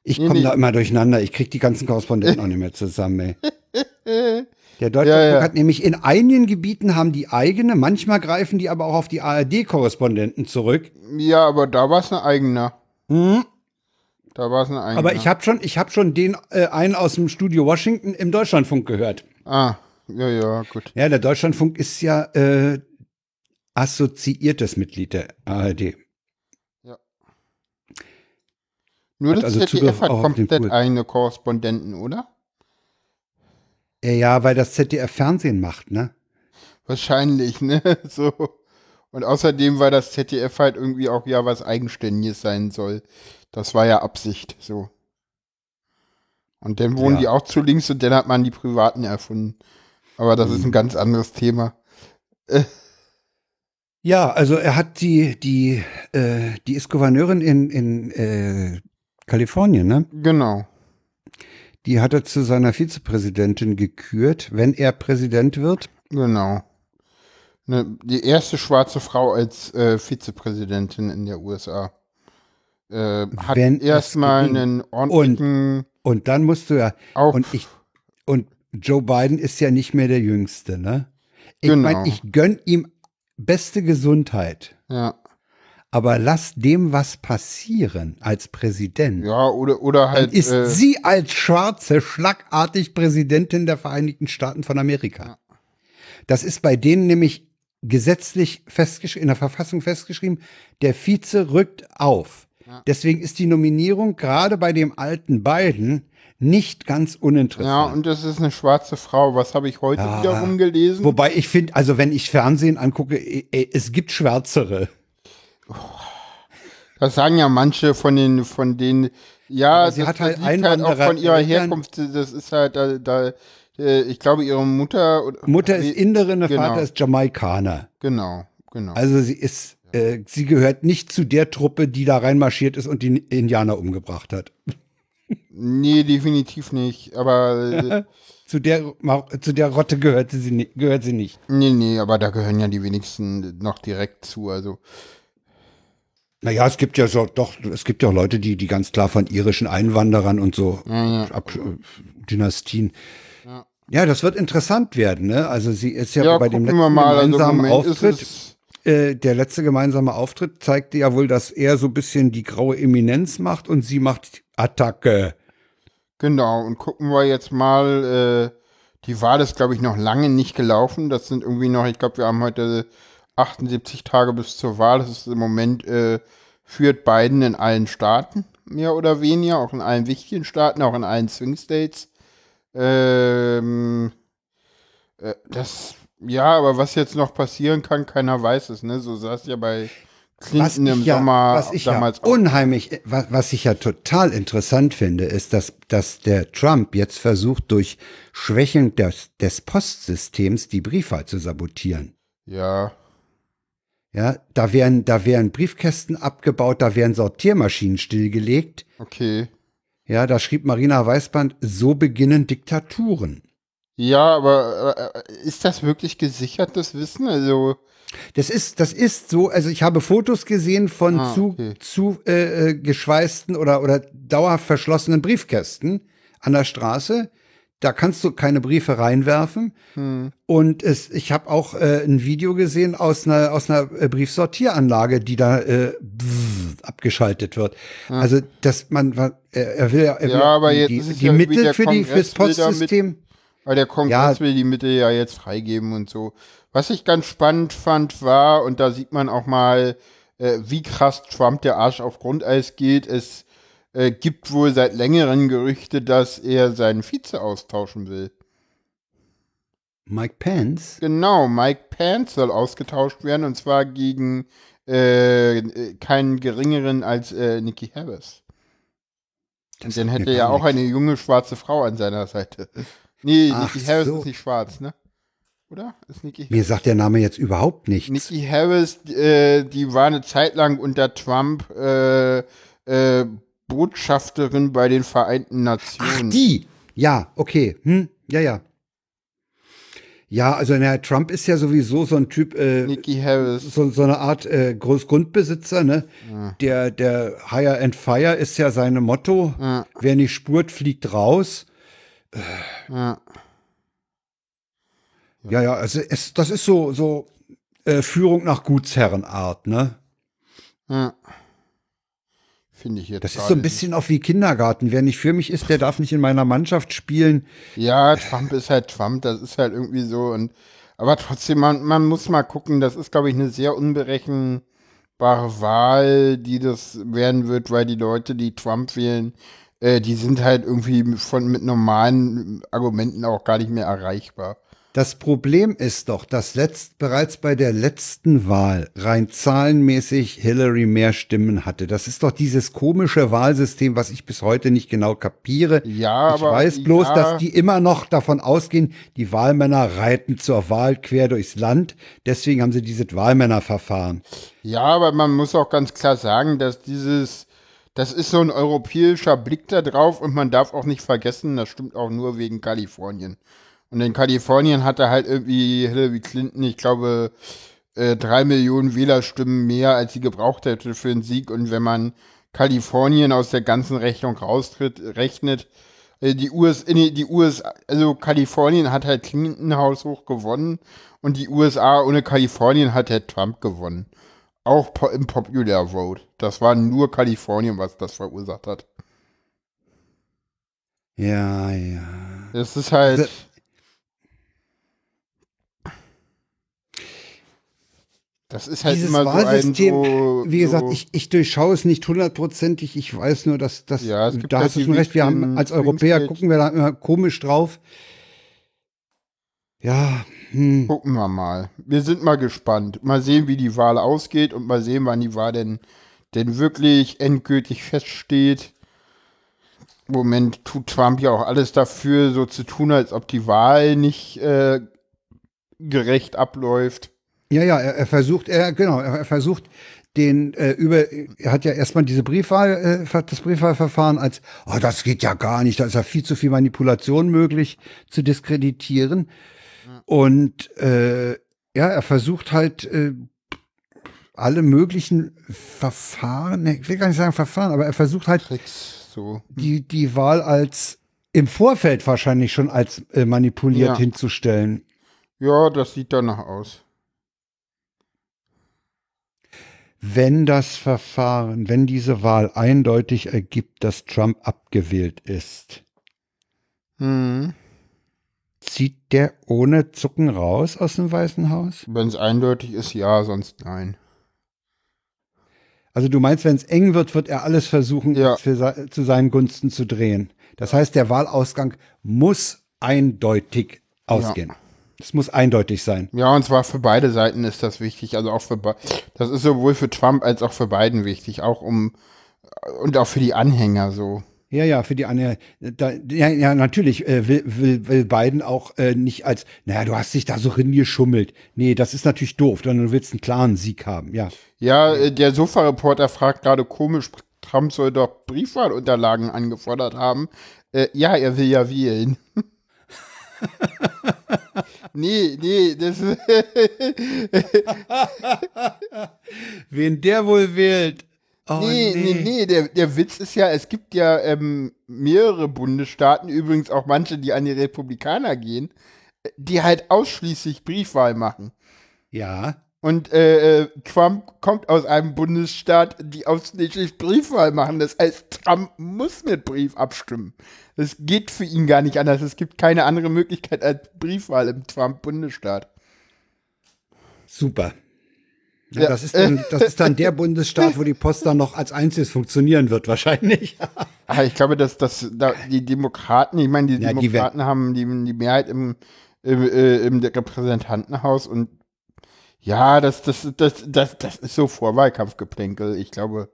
ich komme nee, da immer durcheinander. Ich kriege die ganzen Korrespondenten auch nicht mehr zusammen, ey. Der Deutschlandfunk ja, ja. hat nämlich in einigen Gebieten haben die eigene, manchmal greifen die aber auch auf die ARD-Korrespondenten zurück. Ja, aber da war es ein eigener. Mhm. Da war es ein eigener. Aber ich habe schon, ich habe schon den äh, einen aus dem Studio Washington im Deutschlandfunk gehört. Ah, ja, ja, gut. Ja, der Deutschlandfunk ist ja äh, assoziiertes Mitglied der ARD. Ja. Nur das also ZDF hat komplett eigene Korrespondenten, oder? Ja, weil das ZDF Fernsehen macht, ne? Wahrscheinlich, ne? So. Und außerdem, weil das ZDF halt irgendwie auch ja was Eigenständiges sein soll. Das war ja Absicht, so. Und dann wohnen ja. die auch zu links und dann hat man die Privaten erfunden. Aber das mhm. ist ein mhm. ganz anderes Thema. Äh. Ja, also er hat die, die, äh, die ist Gouverneurin in, in äh, Kalifornien, ne? Genau. Die hat er zu seiner Vizepräsidentin gekürt, wenn er Präsident wird. Genau. Ne, die erste schwarze Frau als äh, Vizepräsidentin in der USA. Äh, hat erstmal einen ordentlichen. Und, und dann musst du ja. Und, ich, und Joe Biden ist ja nicht mehr der Jüngste, ne? Ich genau. meine, ich gönn ihm beste Gesundheit. Ja. Aber lass dem was passieren als Präsident. Ja, oder, oder halt. Dann ist äh, sie als Schwarze schlagartig Präsidentin der Vereinigten Staaten von Amerika. Ja. Das ist bei denen nämlich gesetzlich festgeschrieben, in der Verfassung festgeschrieben, der Vize rückt auf. Ja. Deswegen ist die Nominierung gerade bei dem alten Biden nicht ganz uninteressant. Ja, und das ist eine schwarze Frau. Was habe ich heute ja, wiederum gelesen? Wobei ich finde, also wenn ich Fernsehen angucke, es gibt Schwärzere. Das sagen ja manche von den, von den, ja, Aber sie das, hat halt, halt auch von ihrer Herkunft, das ist halt, da, da äh, ich glaube, ihre Mutter. Mutter ist Inderin, der genau. Vater ist Jamaikaner. Genau, genau. Also sie ist, äh, sie gehört nicht zu der Truppe, die da reinmarschiert ist und die Indianer umgebracht hat. Nee, definitiv nicht. Aber äh, zu der zu der Rotte gehört sie gehört sie nicht. Nee, nee, aber da gehören ja die wenigsten noch direkt zu. Also naja, es gibt ja so, doch, es gibt ja auch Leute, die, die ganz klar von irischen Einwanderern und so ja, ja. Ab, Dynastien ja, das wird interessant werden. Ne? Also sie ist ja, ja bei dem letzten also gemeinsamen also Auftritt, äh, der letzte gemeinsame Auftritt zeigte ja wohl, dass er so ein bisschen die graue Eminenz macht und sie macht Attacke. Genau, und gucken wir jetzt mal, äh, die Wahl ist, glaube ich, noch lange nicht gelaufen. Das sind irgendwie noch, ich glaube, wir haben heute 78 Tage bis zur Wahl. Das ist im Moment, äh, führt Biden in allen Staaten, mehr oder weniger, auch in allen wichtigen Staaten, auch in allen Swing States. Ähm, äh, das, ja, aber was jetzt noch passieren kann, keiner weiß es, ne? So saß ja bei Clinton im ja, Sommer was ich damals ja unheimlich, was, was ich ja total interessant finde, ist, dass, dass der Trump jetzt versucht, durch Schwächen des, des Postsystems die Briefwahl zu sabotieren. Ja. Ja, da werden, da werden Briefkästen abgebaut, da werden Sortiermaschinen stillgelegt. Okay. Ja, da schrieb Marina Weißband, so beginnen Diktaturen. Ja, aber äh, ist das wirklich gesichertes Wissen? Also das ist, das ist so, also ich habe Fotos gesehen von ah, zu, okay. zu äh, äh, geschweißten oder, oder dauerhaft verschlossenen Briefkästen an der Straße. Da kannst du keine Briefe reinwerfen. Hm. Und es, ich habe auch äh, ein Video gesehen aus einer, aus einer äh, Briefsortieranlage, die da äh, bzz, abgeschaltet wird. Hm. Also, dass man, er will, er will ja, aber jetzt die, die ja Mittel für die, fürs Postsystem. Weil der Kongress ja. will die Mittel ja jetzt freigeben und so. Was ich ganz spannend fand, war, und da sieht man auch mal, äh, wie krass Trump der Arsch auf Grundeis geht. Es äh, gibt wohl seit längeren Gerüchte, dass er seinen Vize austauschen will. Mike Pence? Genau, Mike Pence soll ausgetauscht werden und zwar gegen äh, keinen geringeren als äh, Nikki Harris. Das dann hätte er ja auch eine junge schwarze Frau an seiner Seite. Nee, Ach Nikki Harris so. ist nicht schwarz, ne? Oder? Mir sagt der Name jetzt überhaupt nichts. Nikki Harris, äh, die war eine Zeit lang unter Trump äh, äh, Botschafterin bei den Vereinten Nationen. Ach, die! Ja, okay. Hm? Ja, ja. Ja, also na, Trump ist ja sowieso so ein Typ, äh, Nikki Harris. So, so eine Art äh, Großgrundbesitzer, ne? Ja. Der, der Hire and Fire ist ja sein Motto. Ja. Wer nicht spurt, fliegt raus. Ja. Ja, ja, also es, das ist so, so äh, Führung nach Gutsherrenart, ne? Ja. Finde ich jetzt. Das ist so ein bisschen auch wie Kindergarten. Wer nicht für mich ist, der darf nicht in meiner Mannschaft spielen. Ja, Trump ist halt Trump, das ist halt irgendwie so. Und, aber trotzdem, man, man muss mal gucken, das ist, glaube ich, eine sehr unberechenbare Wahl, die das werden wird, weil die Leute, die Trump wählen, äh, die sind halt irgendwie von mit normalen Argumenten auch gar nicht mehr erreichbar. Das Problem ist doch, dass letzt, bereits bei der letzten Wahl rein zahlenmäßig Hillary mehr Stimmen hatte. Das ist doch dieses komische Wahlsystem, was ich bis heute nicht genau kapiere. Ja, ich aber, weiß bloß, ja. dass die immer noch davon ausgehen, die Wahlmänner reiten zur Wahl quer durchs Land. Deswegen haben sie dieses Wahlmännerverfahren. Ja, aber man muss auch ganz klar sagen, dass dieses das ist so ein europäischer Blick da drauf und man darf auch nicht vergessen, das stimmt auch nur wegen Kalifornien. Und in Kalifornien hatte halt irgendwie Hillary Clinton, ich glaube, äh, drei Millionen Wählerstimmen mehr, als sie gebraucht hätte für einen Sieg. Und wenn man Kalifornien aus der ganzen Rechnung raustritt, rechnet, äh, die US, nee, die US, also Kalifornien hat halt Clinton haushoch gewonnen und die USA ohne Kalifornien hat halt Trump gewonnen. Auch im Popular Vote. Das war nur Kalifornien, was das verursacht hat. Ja, ja. Es ist halt. Also, Das ist halt Dieses immer Wahlsystem, so ein so, wie gesagt, so ich, ich durchschaue es nicht hundertprozentig. Ich weiß nur, dass das, ja, da hast du schon recht. Wir haben als Europäer gucken wir da immer komisch drauf. Ja, hm. gucken wir mal. Wir sind mal gespannt. Mal sehen, wie die Wahl ausgeht und mal sehen, wann die Wahl denn, denn wirklich endgültig feststeht. Im Moment tut Trump ja auch alles dafür, so zu tun, als ob die Wahl nicht äh, gerecht abläuft. Ja, ja, er, er versucht, er, genau, er versucht den äh, über, er hat ja erstmal diese Briefwahl, äh, das Briefwahlverfahren als, oh, das geht ja gar nicht, da ist ja viel zu viel Manipulation möglich zu diskreditieren. Ja. Und äh, ja, er versucht halt äh, alle möglichen Verfahren, ich will gar nicht sagen Verfahren, aber er versucht halt Tricks, so. die, die Wahl als im Vorfeld wahrscheinlich schon als äh, manipuliert ja. hinzustellen. Ja, das sieht danach aus. Wenn das Verfahren, wenn diese Wahl eindeutig ergibt, dass Trump abgewählt ist, hm. zieht der ohne Zucken raus aus dem Weißen Haus? Wenn es eindeutig ist, ja, sonst nein. Also du meinst, wenn es eng wird, wird er alles versuchen, ja. für, zu seinen Gunsten zu drehen. Das heißt, der Wahlausgang muss eindeutig ausgehen. Ja. Es muss eindeutig sein. Ja, und zwar für beide Seiten ist das wichtig. Also auch für das ist sowohl für Trump als auch für Biden wichtig, auch um und auch für die Anhänger so. Ja, ja, für die Anhänger. Da, ja, ja, natürlich äh, will, will, will Biden auch äh, nicht als, naja, du hast dich da so geschummelt. Nee, das ist natürlich doof, sondern du willst einen klaren Sieg haben, ja. Ja, äh, der Sofa-Reporter fragt gerade komisch, Trump soll doch Briefwahlunterlagen angefordert haben. Äh, ja, er will ja wählen. nee, nee, das Wen der wohl wählt. Oh, nee, nee, nee, nee, der, der Witz ist ja, es gibt ja ähm, mehrere Bundesstaaten, übrigens auch manche, die an die Republikaner gehen, die halt ausschließlich Briefwahl machen. Ja. Und äh, äh, Trump kommt aus einem Bundesstaat, die ausschließlich Briefwahl machen. Das heißt, Trump muss mit Brief abstimmen. Das geht für ihn gar nicht anders. Es gibt keine andere Möglichkeit als Briefwahl im Trump-Bundesstaat. Super. Ja, ja. Das, ist dann, das ist dann der Bundesstaat, wo die Post dann noch als einziges funktionieren wird, wahrscheinlich. ah, ich glaube, dass, dass da die Demokraten, ich meine, die ja, Demokraten die haben die, die Mehrheit im, im, äh, im Repräsentantenhaus und ja, das, das, das, das, das ist so Vorwahlkampfgeplänkel. Ich glaube,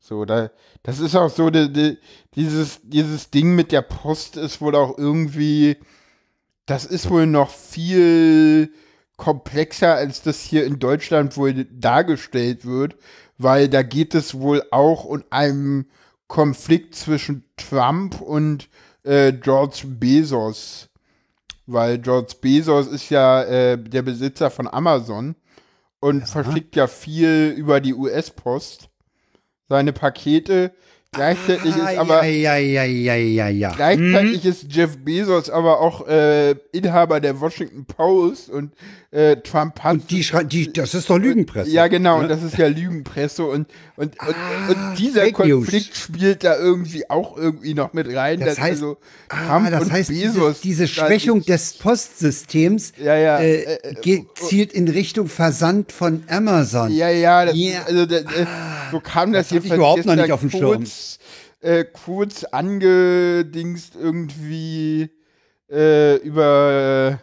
so, da, das ist auch so, die, die, dieses, dieses Ding mit der Post ist wohl auch irgendwie, das ist wohl noch viel komplexer, als das hier in Deutschland wohl dargestellt wird, weil da geht es wohl auch um einen Konflikt zwischen Trump und äh, George Bezos weil George Bezos ist ja äh, der Besitzer von Amazon und ja. verschickt ja viel über die US-Post seine Pakete Gleichzeitig ah, ist aber ja, ja, ja, ja, ja. gleichzeitig hm. ist Jeff Bezos aber auch äh, Inhaber der Washington Post und äh, Trump hat und die, die das ist doch Lügenpresse. Ja, genau, ne? und das ist ja Lügenpresse und und, ah, und, und dieser Fake Konflikt News. spielt da irgendwie auch irgendwie noch mit rein. Das heißt, also ah, Trump ah, das und heißt, Bezos diese, diese Schwächung des Postsystems ja, ja, äh, äh, äh zielt in Richtung Versand von Amazon. Ja, ja, das, yeah. also das, äh, so kam das, das jedenfalls überhaupt noch nicht auf dem Schirm äh, kurz angedingst irgendwie äh, über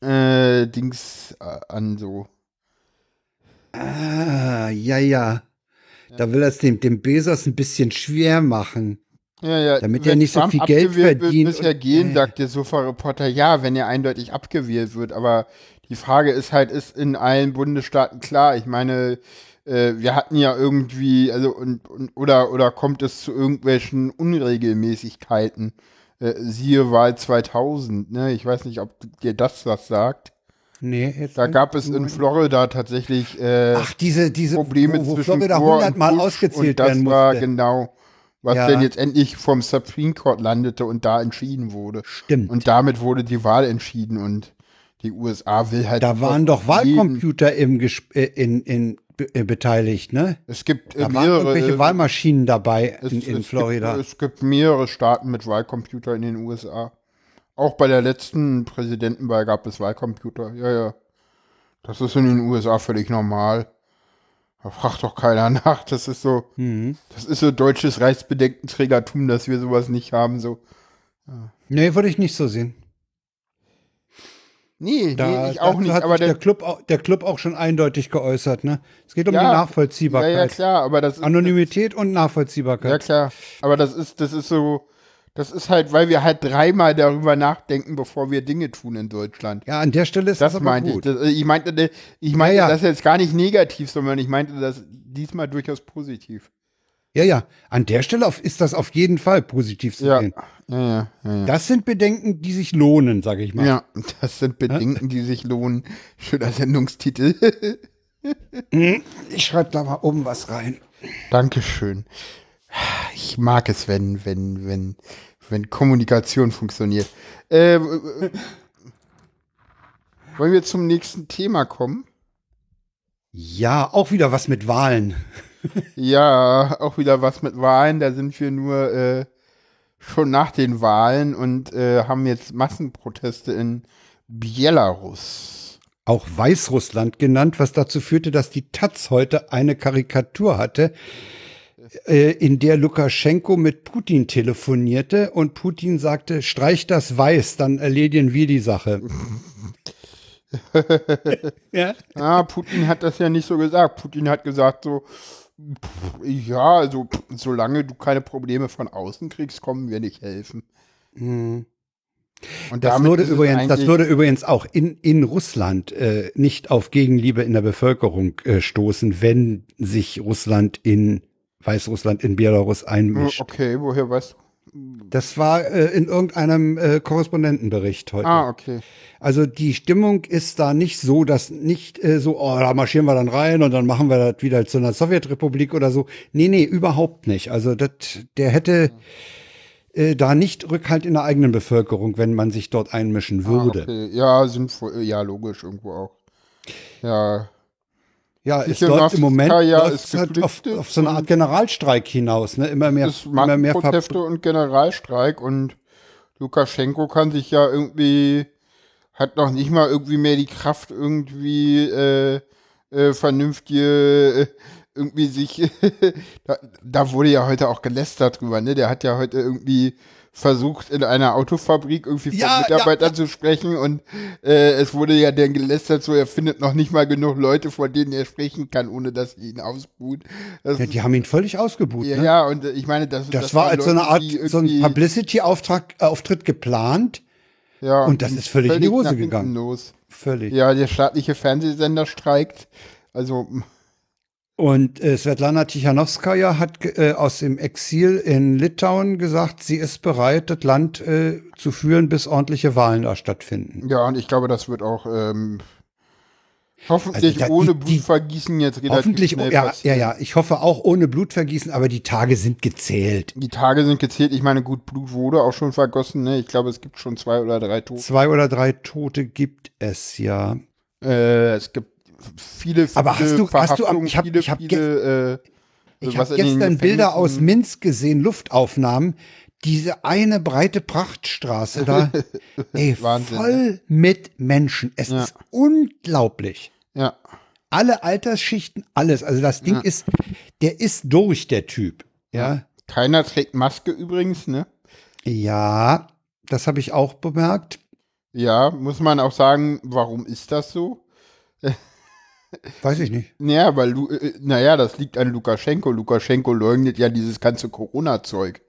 äh, Dings äh, an so. Ah, ja, ja. Da will er es dem, dem Bezos ein bisschen schwer machen. Ja, ja. Damit er nicht Trump so viel Geld verdient. Wird, muss er gehen, äh. sagt der Sofa-Reporter. Ja, wenn er eindeutig abgewählt wird. Aber die Frage ist halt, ist in allen Bundesstaaten klar. Ich meine, äh, wir hatten ja irgendwie, also und, und, oder oder kommt es zu irgendwelchen Unregelmäßigkeiten? Äh, siehe Wahl 2000, ne? Ich weiß nicht, ob dir das was sagt. Nee, jetzt da gab es in Florida tatsächlich äh, Ach, diese, diese Probleme wo, wo zwischen Florida 100 Mal ausgezählt und werden musste. war genau, was ja. denn jetzt endlich vom Supreme Court landete und da entschieden wurde. Stimmt. Und damit wurde die Wahl entschieden und die USA will halt. Da waren doch Wahlcomputer im Gesp äh, in, in äh, beteiligt, ne? Es gibt äh, da mehrere irgendwelche Wahlmaschinen dabei es, in, in es Florida. Gibt, es gibt mehrere Staaten mit Wahlcomputer in den USA. Auch bei der letzten Präsidentenwahl gab es Wahlcomputer. Ja, ja. Das ist in den USA völlig normal. Da fragt doch keiner nach. Das ist so, mhm. das ist so deutsches Reichsbedenkenträgertum, dass wir sowas nicht haben. So. Ja. Nee, würde ich nicht so sehen. Nee, da, nee ich auch nicht. aber der, der, Club, auch, der Club auch schon eindeutig geäußert, ne? Es geht um ja, die Nachvollziehbarkeit. Ja, ja, klar, aber das ist, Anonymität und Nachvollziehbarkeit. Ja, klar. Aber das ist, das ist so, das ist halt, weil wir halt dreimal darüber nachdenken, bevor wir Dinge tun in Deutschland. Ja, an der Stelle ist das, das meinte gut. Ich. Das, ich meinte, ich meinte ja, ja. das jetzt gar nicht negativ, sondern ich meinte das diesmal durchaus positiv. Ja, ja. An der Stelle ist das auf jeden Fall positiv zu ja. Ja, ja, ja, Das sind Bedenken, die sich lohnen, sage ich mal. Ja, das sind Bedenken, die sich lohnen. Schöner Sendungstitel. ich schreibe da mal oben was rein. Dankeschön. Ich mag es, wenn, wenn, wenn, wenn Kommunikation funktioniert. Äh, wollen wir zum nächsten Thema kommen? Ja, auch wieder was mit Wahlen ja, auch wieder was mit Wahlen. Da sind wir nur äh, schon nach den Wahlen und äh, haben jetzt Massenproteste in Belarus. Auch Weißrussland genannt, was dazu führte, dass die Taz heute eine Karikatur hatte, äh, in der Lukaschenko mit Putin telefonierte und Putin sagte, streich das Weiß, dann erledigen wir die Sache. ja? Ah, Putin hat das ja nicht so gesagt. Putin hat gesagt so, ja, also solange du keine Probleme von außen kriegst, kommen wir nicht helfen. Mhm. Und das würde, übrigens, das würde übrigens auch in, in Russland äh, nicht auf Gegenliebe in der Bevölkerung äh, stoßen, wenn sich Russland in Weißrussland in Belarus einmischt. Okay, woher weißt du? Das war äh, in irgendeinem äh, Korrespondentenbericht heute. Ah, okay. Also die Stimmung ist da nicht so, dass nicht äh, so, oh, da marschieren wir dann rein und dann machen wir das wieder zu einer Sowjetrepublik oder so. Nee, nee, überhaupt nicht. Also das, der hätte äh, da nicht Rückhalt in der eigenen Bevölkerung, wenn man sich dort einmischen würde. Ah, okay. Ja, sinnvoll, ja, logisch irgendwo auch. Ja. Ja, es Sicher, läuft im Moment ist halt auf, auf so eine Art Generalstreik hinaus, ne? Immer mehr, Es immer mehr Ver Proteste und Generalstreik und Lukaschenko kann sich ja irgendwie, hat noch nicht mal irgendwie mehr die Kraft, irgendwie äh, äh, vernünftige, äh, irgendwie sich, da, da wurde ja heute auch gelästert drüber, ne? Der hat ja heute irgendwie versucht, in einer Autofabrik irgendwie von Ja, Mitarbeitern zu sprechen und äh, es wurde ja dann gelästert, so er findet noch nicht mal genug Leute, vor denen er sprechen kann, ohne dass sie ihn ausbuht. Das ja, die haben ihn völlig ausgebucht. ja, ne? ja, und äh, ich meine, das, Das, war waren als so eine Leute, Art, so ein Publicity-Auftrag, äh, Auftritt geplant. ja, und das ist völlig in die Hose gegangen. Los. Völlig. Ja, der staatliche Fernsehsender streikt. Also, Und äh, Svetlana Tichanowskaja hat äh, aus dem Exil in Litauen gesagt, sie ist bereit, das Land äh, zu führen, bis ordentliche Wahlen da stattfinden. ja, und ich glaube, das wird auch ähm, hoffentlich Also da- ohne die- Blutvergießen jetzt relativ Hoffentlich, schnell ja, ja, passieren. ja, ich hoffe auch ohne Blutvergießen, aber die Tage sind gezählt. Die Tage sind gezählt. Ich meine, gut, Blut wurde auch schon vergossen. Ne? Ich glaube, es gibt schon zwei oder drei Tote. Zwei oder drei Tote gibt es ja. Äh, es gibt viele, viele Aber hast du- hast du ich hab- viele, ich hab viele, äh, Ich habe den gestern Bilder aus Minsk gesehen, Luftaufnahmen. Diese eine breite Prachtstraße da, ey, Wahnsinn, voll mit Menschen. Es Ja. ist unglaublich. Ja, Alle Altersschichten, alles. Also das Ding Ja. ist, der ist durch, der Typ. Ja, keiner trägt Maske übrigens, ne? ja, das habe ich auch bemerkt. Ja, muss man auch sagen, warum ist das so? Weiß ich nicht. Naja, weil, äh, naja, das liegt an Lukaschenko. Lukaschenko leugnet ja dieses ganze Corona-Zeug.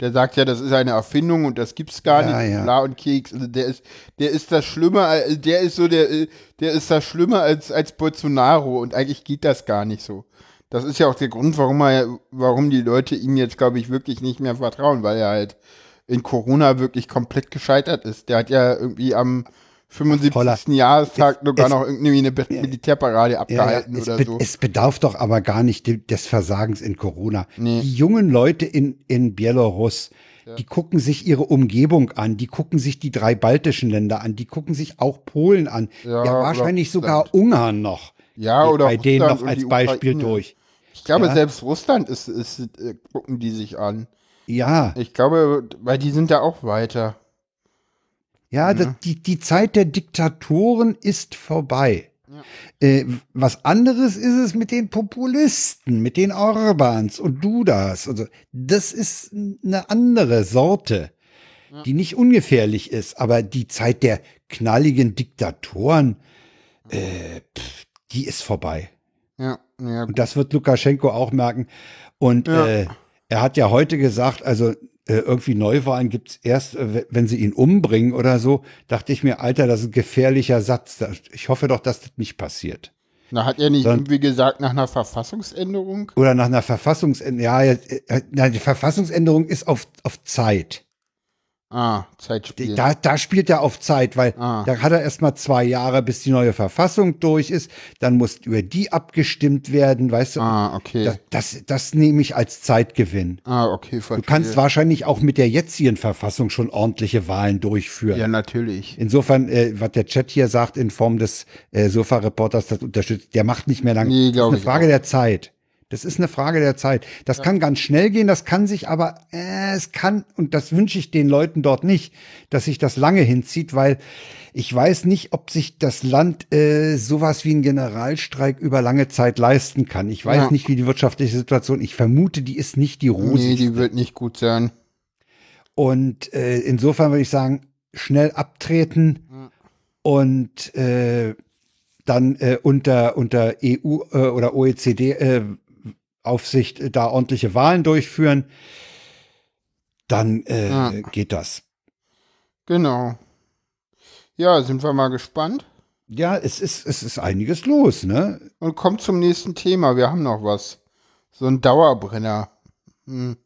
Der sagt ja, das ist eine Erfindung und das gibt's gar Ja, nicht. ja. Bla und Keks. Also der ist, der ist das Schlimme, äh, der ist so der, äh, der ist das Schlimme als, als Bolsonaro und eigentlich geht das gar nicht so. Das ist ja auch der Grund, warum er, warum die Leute ihm jetzt, glaube ich, wirklich nicht mehr vertrauen, weil er halt in Corona wirklich komplett gescheitert ist. Der hat ja irgendwie am 75. Holla. Jahrestag sogar es- noch irgendwie eine Militärparade Ja, ja, abgehalten es, oder be so. es bedarf doch aber gar nicht de- des Versagens in Corona. Nee. Die jungen Leute in, in Belarus, die gucken sich ihre Umgebung an, die gucken sich die drei baltischen Länder an, die gucken sich auch Polen an. Ja, Ja, wahrscheinlich sogar Ungarn noch. Ja, oder bei denen Russland noch und als Beispiel Ukraine. durch. Ich glaube, Ja. selbst Russland ist, ist äh, gucken die sich an. Ja, Ich glaube, weil die sind da auch weiter. Ja, das, die, die Zeit der Diktatoren ist vorbei. Äh, was anderes ist es mit den Populisten, mit den Orbans und Dudas. Also, das ist eine andere Sorte, die nicht ungefährlich ist. Aber die Zeit der knalligen Diktatoren, äh, pff, die ist vorbei. Ja, ja, Und das wird Lukaschenko auch merken. Und Ja. äh, er hat ja heute gesagt, also äh, irgendwie Neuwahlen gibt's erst, äh, wenn sie ihn umbringen oder so. Dachte ich mir, Alter, das ist ein gefährlicher Satz. Ich hoffe doch, dass das nicht passiert. Na, hat er nicht irgendwie gesagt, nach einer Verfassungsänderung? Oder nach einer Verfassungsänderung. Ja, jetzt, äh, die Verfassungsänderung ist auf, auf Zeit. Ah, Zeitspiel. Da, da spielt er auf Zeit, weil Ah. da hat er erst mal zwei Jahre, bis die neue Verfassung durch ist. Dann muss über die abgestimmt werden, weißt du? ah, okay. Das, das, das nehme ich als Zeitgewinn. ah, okay, Du verstehe. kannst wahrscheinlich auch mit der jetzigen Verfassung schon ordentliche Wahlen durchführen. Ja, natürlich. Insofern, äh, was der Chat hier sagt in Form des äh, Sofa-Reporters, das unterstützt, der macht nicht mehr lange. Nee, das ist glaub eine ich Frage auch. der Zeit. Das ist eine Frage der Zeit. Das kann ganz schnell gehen, das kann sich aber, äh, es kann, und das wünsche ich den Leuten dort nicht, dass sich das lange hinzieht, weil ich weiß nicht, ob sich das Land äh, sowas wie einen Generalstreik über lange Zeit leisten kann. Ich weiß Ja. nicht, wie die wirtschaftliche Situation, ich vermute, die ist nicht die Nee, rosigste. die wird nicht gut sein. Und äh, insofern würde ich sagen, schnell abtreten und äh, dann äh, unter, unter EU äh, oder OECD äh, Aufsicht äh, da ordentliche Wahlen durchführen. Dann äh, Ja. geht das. Genau. Ja, sind wir mal gespannt. Ja, es ist, es ist einiges los, ne? Und kommt zum nächsten Thema. Wir haben noch was. So ein Dauerbrenner. Hm.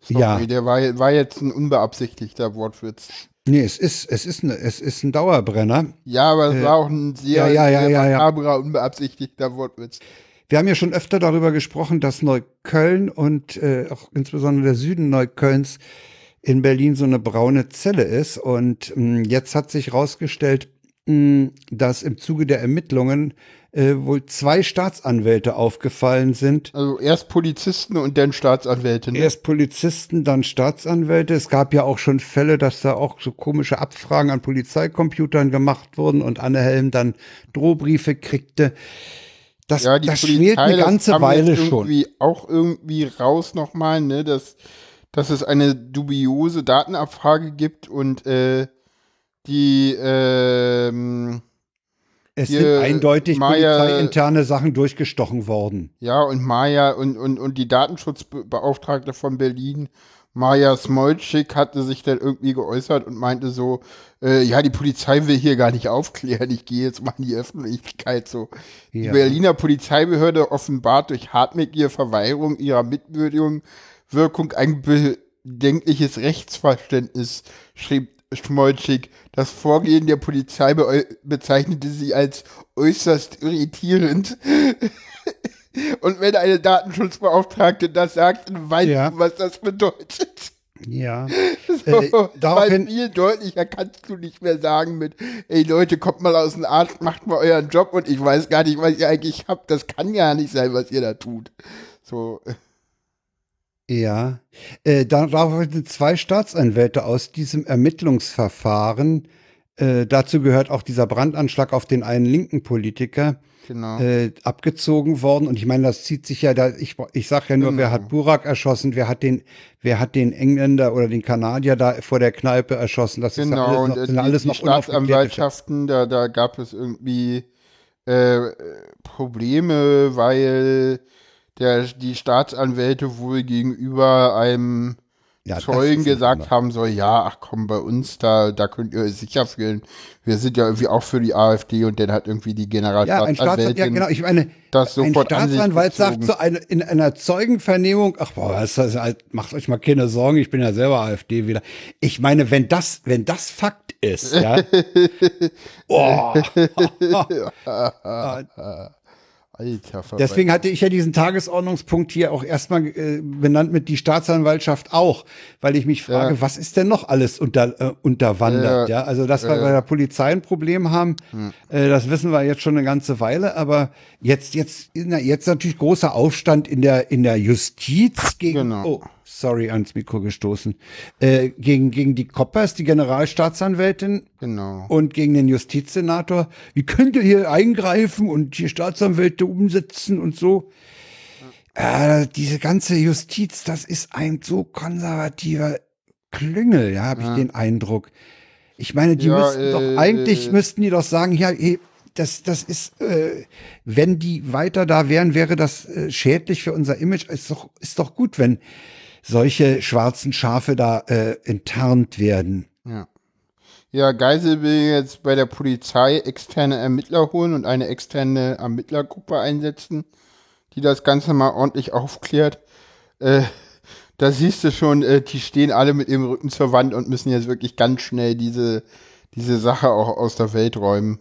Sorry, ja. Der war, war jetzt ein unbeabsichtigter Wortwitz. Nee, es ist, es ist, ein, es ist ein Dauerbrenner. Ja, aber es äh, war auch ein sehr, ja, ja, sehr ja, makaberer, unbeabsichtigter Wortwitz. Wir haben ja schon öfter darüber gesprochen, dass Neukölln und äh, auch insbesondere der Süden Neuköllns in Berlin so eine braune Zelle ist. Und mh, hm, jetzt hat sich herausgestellt, hm, dass im Zuge der Ermittlungen äh, wohl zwei Staatsanwälte aufgefallen sind. Also erst Polizisten und dann Staatsanwälte. Ne? Erst Polizisten, dann Staatsanwälte. Es gab ja auch schon Fälle, dass da auch so komische Abfragen an Polizeicomputern gemacht wurden und Anne Helm dann Drohbriefe kriegte. Das, ja, das schwelt eine ganze Weile schon. Auch irgendwie raus nochmal, ne, dass, dass es eine dubiose Datenabfrage gibt und äh, die ähm, es sind eindeutig Maya, polizeiinterne Sachen durchgestochen worden. Ja, und Maya und, und, und die Datenschutzbeauftragte von Berlin, Maja Smolczyk, hatte sich dann irgendwie geäußert und meinte so, äh, ja, die Polizei will hier gar nicht aufklären, ich gehe jetzt mal in die Öffentlichkeit so. Ja. Die Berliner Polizeibehörde offenbart durch hartnäckige Verweigerung ihrer Mitwirkung Wirkung ein bedenkliches Rechtsverständnis, schrieb Schmolczyk. Das Vorgehen der Polizei be bezeichnete sie als äußerst irritierend. Und wenn eine Datenschutzbeauftragte das sagt, dann weißt ja. du, was das bedeutet. Ja. So, äh, weil viel deutlicher kannst du nicht mehr sagen mit, ey Leute, kommt mal aus dem Arzt, macht mal euren Job und ich weiß gar nicht, was ihr eigentlich habt. Das kann ja nicht sein, was ihr da tut. So. Ja, äh, darauf sind zwei Staatsanwälte aus diesem Ermittlungsverfahren. Äh, dazu gehört auch dieser Brandanschlag auf den einen linken Politiker. Genau. Äh, abgezogen worden. Und ich meine, das zieht sich ja da, ich, ich sag ja nur, genau. wer hat Burak erschossen, wer hat den, wer hat den Engländer oder den Kanadier da vor der Kneipe erschossen. Das genau, ist ja alles noch, und sind die, alles noch die Staatsanwaltschaften, da, da gab es irgendwie äh, Probleme, weil der, die Staatsanwälte wohl gegenüber einem ja, Zeugen gesagt haben soll, ja, ach komm, bei uns, da, da könnt ihr euch sicher fühlen. Wir sind ja irgendwie auch für die AfD und dann hat irgendwie die Generalstaatsanwältin ja, ja, genau, ich meine, das sofort ein Staatsanwalt sagt so eine, in einer Zeugenvernehmung, ach boah, das, das, macht euch mal keine Sorgen, ich bin ja selber AfD wieder. Ich meine, wenn das, wenn das Fakt ist, ja, oh, Alter, Deswegen hatte ich ja diesen Tagesordnungspunkt hier auch erstmal äh, benannt mit die Staatsanwaltschaft auch, weil ich mich frage, ja. was ist denn noch alles unter, äh, unterwandert? Ja, ja? also dass wir bei der Polizei ein Problem haben, hm. äh, das wissen wir jetzt schon eine ganze Weile, aber jetzt, jetzt, jetzt natürlich großer Aufstand in der, in der Justiz gegen, genau. oh, sorry, ans Mikro gestoßen, äh, gegen, gegen die Koppers, die Generalstaatsanwältin genau. und gegen den Justizsenator. Wie könnt ihr hier eingreifen und die Staatsanwälte umsetzen und so? Ja. Äh, diese ganze Justiz, das ist ein so konservativer Klüngel, ja, habe ja. ich den Eindruck. Ich meine, die ja, müssten äh, doch, eigentlich müssten die doch sagen, ja, hey, das, das ist, äh, wenn die weiter da wären, wäre das äh, schädlich für unser Image. Ist doch, ist doch gut, wenn solche schwarzen Schafe da äh, enttarnt werden. Ja. Ja, Geisel will jetzt bei der Polizei externe Ermittler holen und eine externe Ermittlergruppe einsetzen, die das Ganze mal ordentlich aufklärt. Äh, da siehst du schon, äh, die stehen alle mit ihrem Rücken zur Wand und müssen jetzt wirklich ganz schnell diese, diese Sache auch aus der Welt räumen.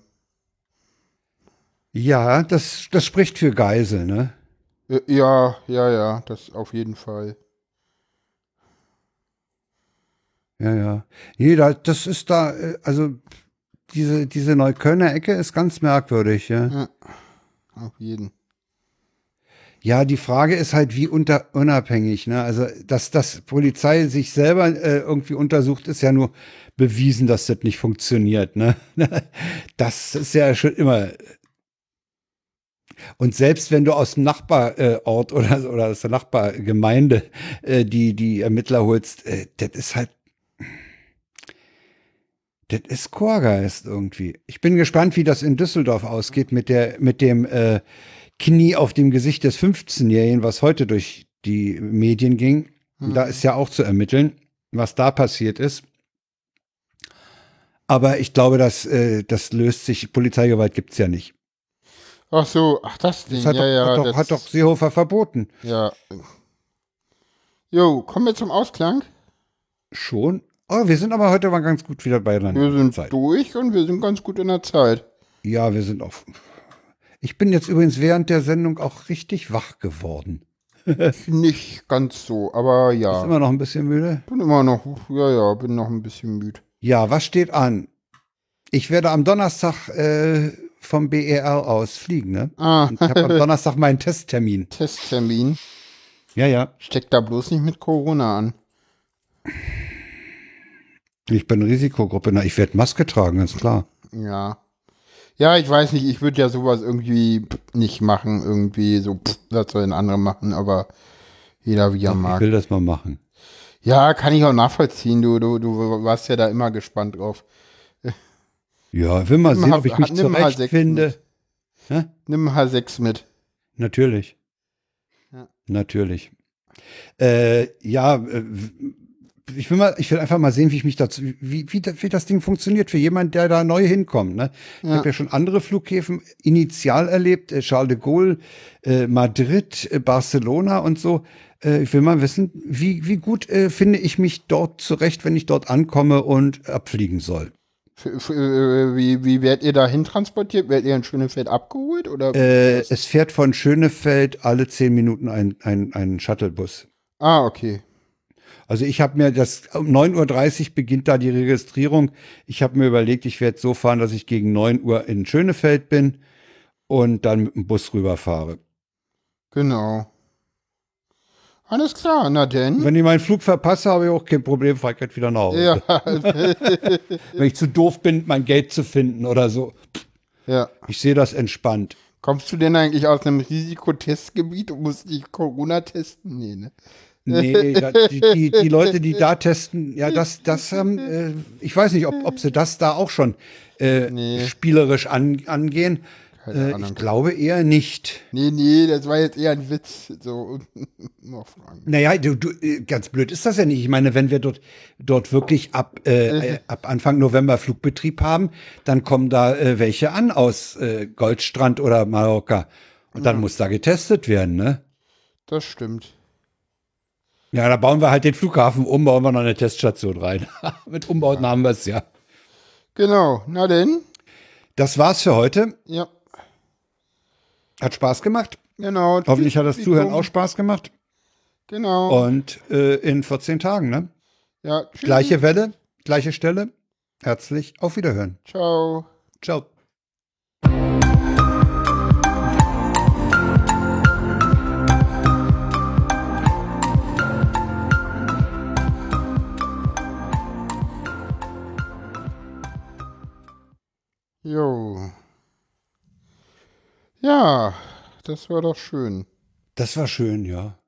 Ja, das, das spricht für Geisel, ne? Ja, ja, ja, das auf jeden Fall. Ja, ja. Jeder, das ist da, äh, also diese, diese Neuköllner Ecke ist ganz merkwürdig, ja. Ja, auf jeden. Ja, die Frage ist halt, wie unter, unabhängig, ne? Also, dass das Polizei sich selber äh, irgendwie untersucht, ist ja nur bewiesen, dass das nicht funktioniert, ne? Das ist ja schon immer. Und selbst wenn du aus dem Nachbarort äh, oder, oder aus der Nachbargemeinde äh, die, die Ermittler holst, äh, das ist halt das ist Chorgeist irgendwie. Ich bin gespannt, wie das in Düsseldorf ausgeht mit der, mit dem äh, Knie auf dem Gesicht des 15-Jährigen, was heute durch die Medien ging. Mhm. Da ist ja auch zu ermitteln, was da passiert ist. Aber ich glaube, dass äh, das löst sich. Polizeigewalt gibt's ja nicht. Ach so, ach das Ding. Das hat, ja, doch, ja, hat, doch, hat doch Seehofer verboten. Ja. Jo, kommen wir zum Ausklang? Schon? Oh, wir sind aber heute mal ganz gut wieder beieinander. Wir sind Zeit. durch und wir sind ganz gut in der Zeit. Ja, wir sind auch. Ich bin jetzt übrigens während der Sendung auch richtig wach geworden. Nicht ganz so, aber ja. Bist immer noch ein bisschen müde? Bin immer noch, ja, ja, bin noch ein bisschen müde. Ja, was steht an? Ich werde am Donnerstag äh, vom BER aus fliegen, ne? Ah. ich habe am Donnerstag meinen Testtermin. Testtermin? Ja, ja. Steckt da bloß nicht mit Corona an. Ich bin Risikogruppe. Na, ich werde Maske tragen, ist klar. Ja. Ja, ich weiß nicht, ich würde ja sowas irgendwie nicht machen, irgendwie so, pff, das sollen andere machen, aber jeder wie er mag. Ich will das mal machen. Ja, kann ich auch nachvollziehen, du, du, du warst ja da immer gespannt drauf. Ja, will mal Nimm sehen, H- ob ich mich nimm H6 zurechtfinde. Nimm H6 mit. Natürlich. Ja. Natürlich. Äh, ja, äh, ich will mal, ich will einfach mal sehen, wie ich mich dazu, wie, wie, wie das Ding funktioniert für jemand, der da neu hinkommt. Ne? Ich Ja. habe ja schon andere Flughäfen initial erlebt, äh, Charles de Gaulle, äh, Madrid, äh, Barcelona und so. Äh, ich will mal wissen, wie, wie gut äh, finde ich mich dort zurecht, wenn ich dort ankomme und abfliegen soll. Wie, wie werdet ihr dahin transportiert? Werdet ihr in Schönefeld abgeholt? Oder? Es fährt von Schönefeld alle zehn Minuten ein, ein, ein Shuttlebus. ah, okay. Also ich habe mir das, um 9.30 Uhr beginnt da die Registrierung. Ich habe mir überlegt, ich werde so fahren, dass ich gegen 9 Uhr in Schönefeld bin und dann mit dem Bus rüberfahre. Genau. Alles klar, na denn. Wenn ich meinen Flug verpasse, habe ich auch kein Problem, fahre ich halt wieder nach Hause. Ja, Wenn ich zu doof bin, mein Geld zu finden oder so. ja. Ich sehe das entspannt. Kommst du denn eigentlich aus einem Risikotestgebiet und musst dich Corona testen? Nee, ne? Nee, ja, die, die, die Leute, die da testen, ja, das, das haben, äh, ich weiß nicht, ob, ob sie das da auch schon äh, Nee. spielerisch an, angehen. Äh, ich glaube eher nicht. Nee, nee, das war jetzt eher ein Witz. So, noch fragen. Naja, du, du, äh, ganz blöd ist das ja nicht. Ich meine, wenn wir dort, dort wirklich ab, äh, äh, ab Anfang November Flugbetrieb haben, dann kommen da äh, welche an aus äh, Goldstrand oder Mallorca. Und dann muss da getestet werden, ne? Das stimmt. Ja, da bauen wir halt den Flughafen um, bauen wir noch eine Teststation rein. Mit Umbauten haben wir es ja. Genau, na denn? Das war's für heute. Ja, Hat Spaß gemacht. genau. Hoffentlich hat das Zuhören auch Spaß gemacht. Genau. Und äh, in 14 Tagen, ne? ja, tschüss. Gleiche Welle, gleiche Stelle. Herzlich auf Wiederhören. Ciao. Ciao. Jo. Ja, das war doch schön. Das war schön, ja.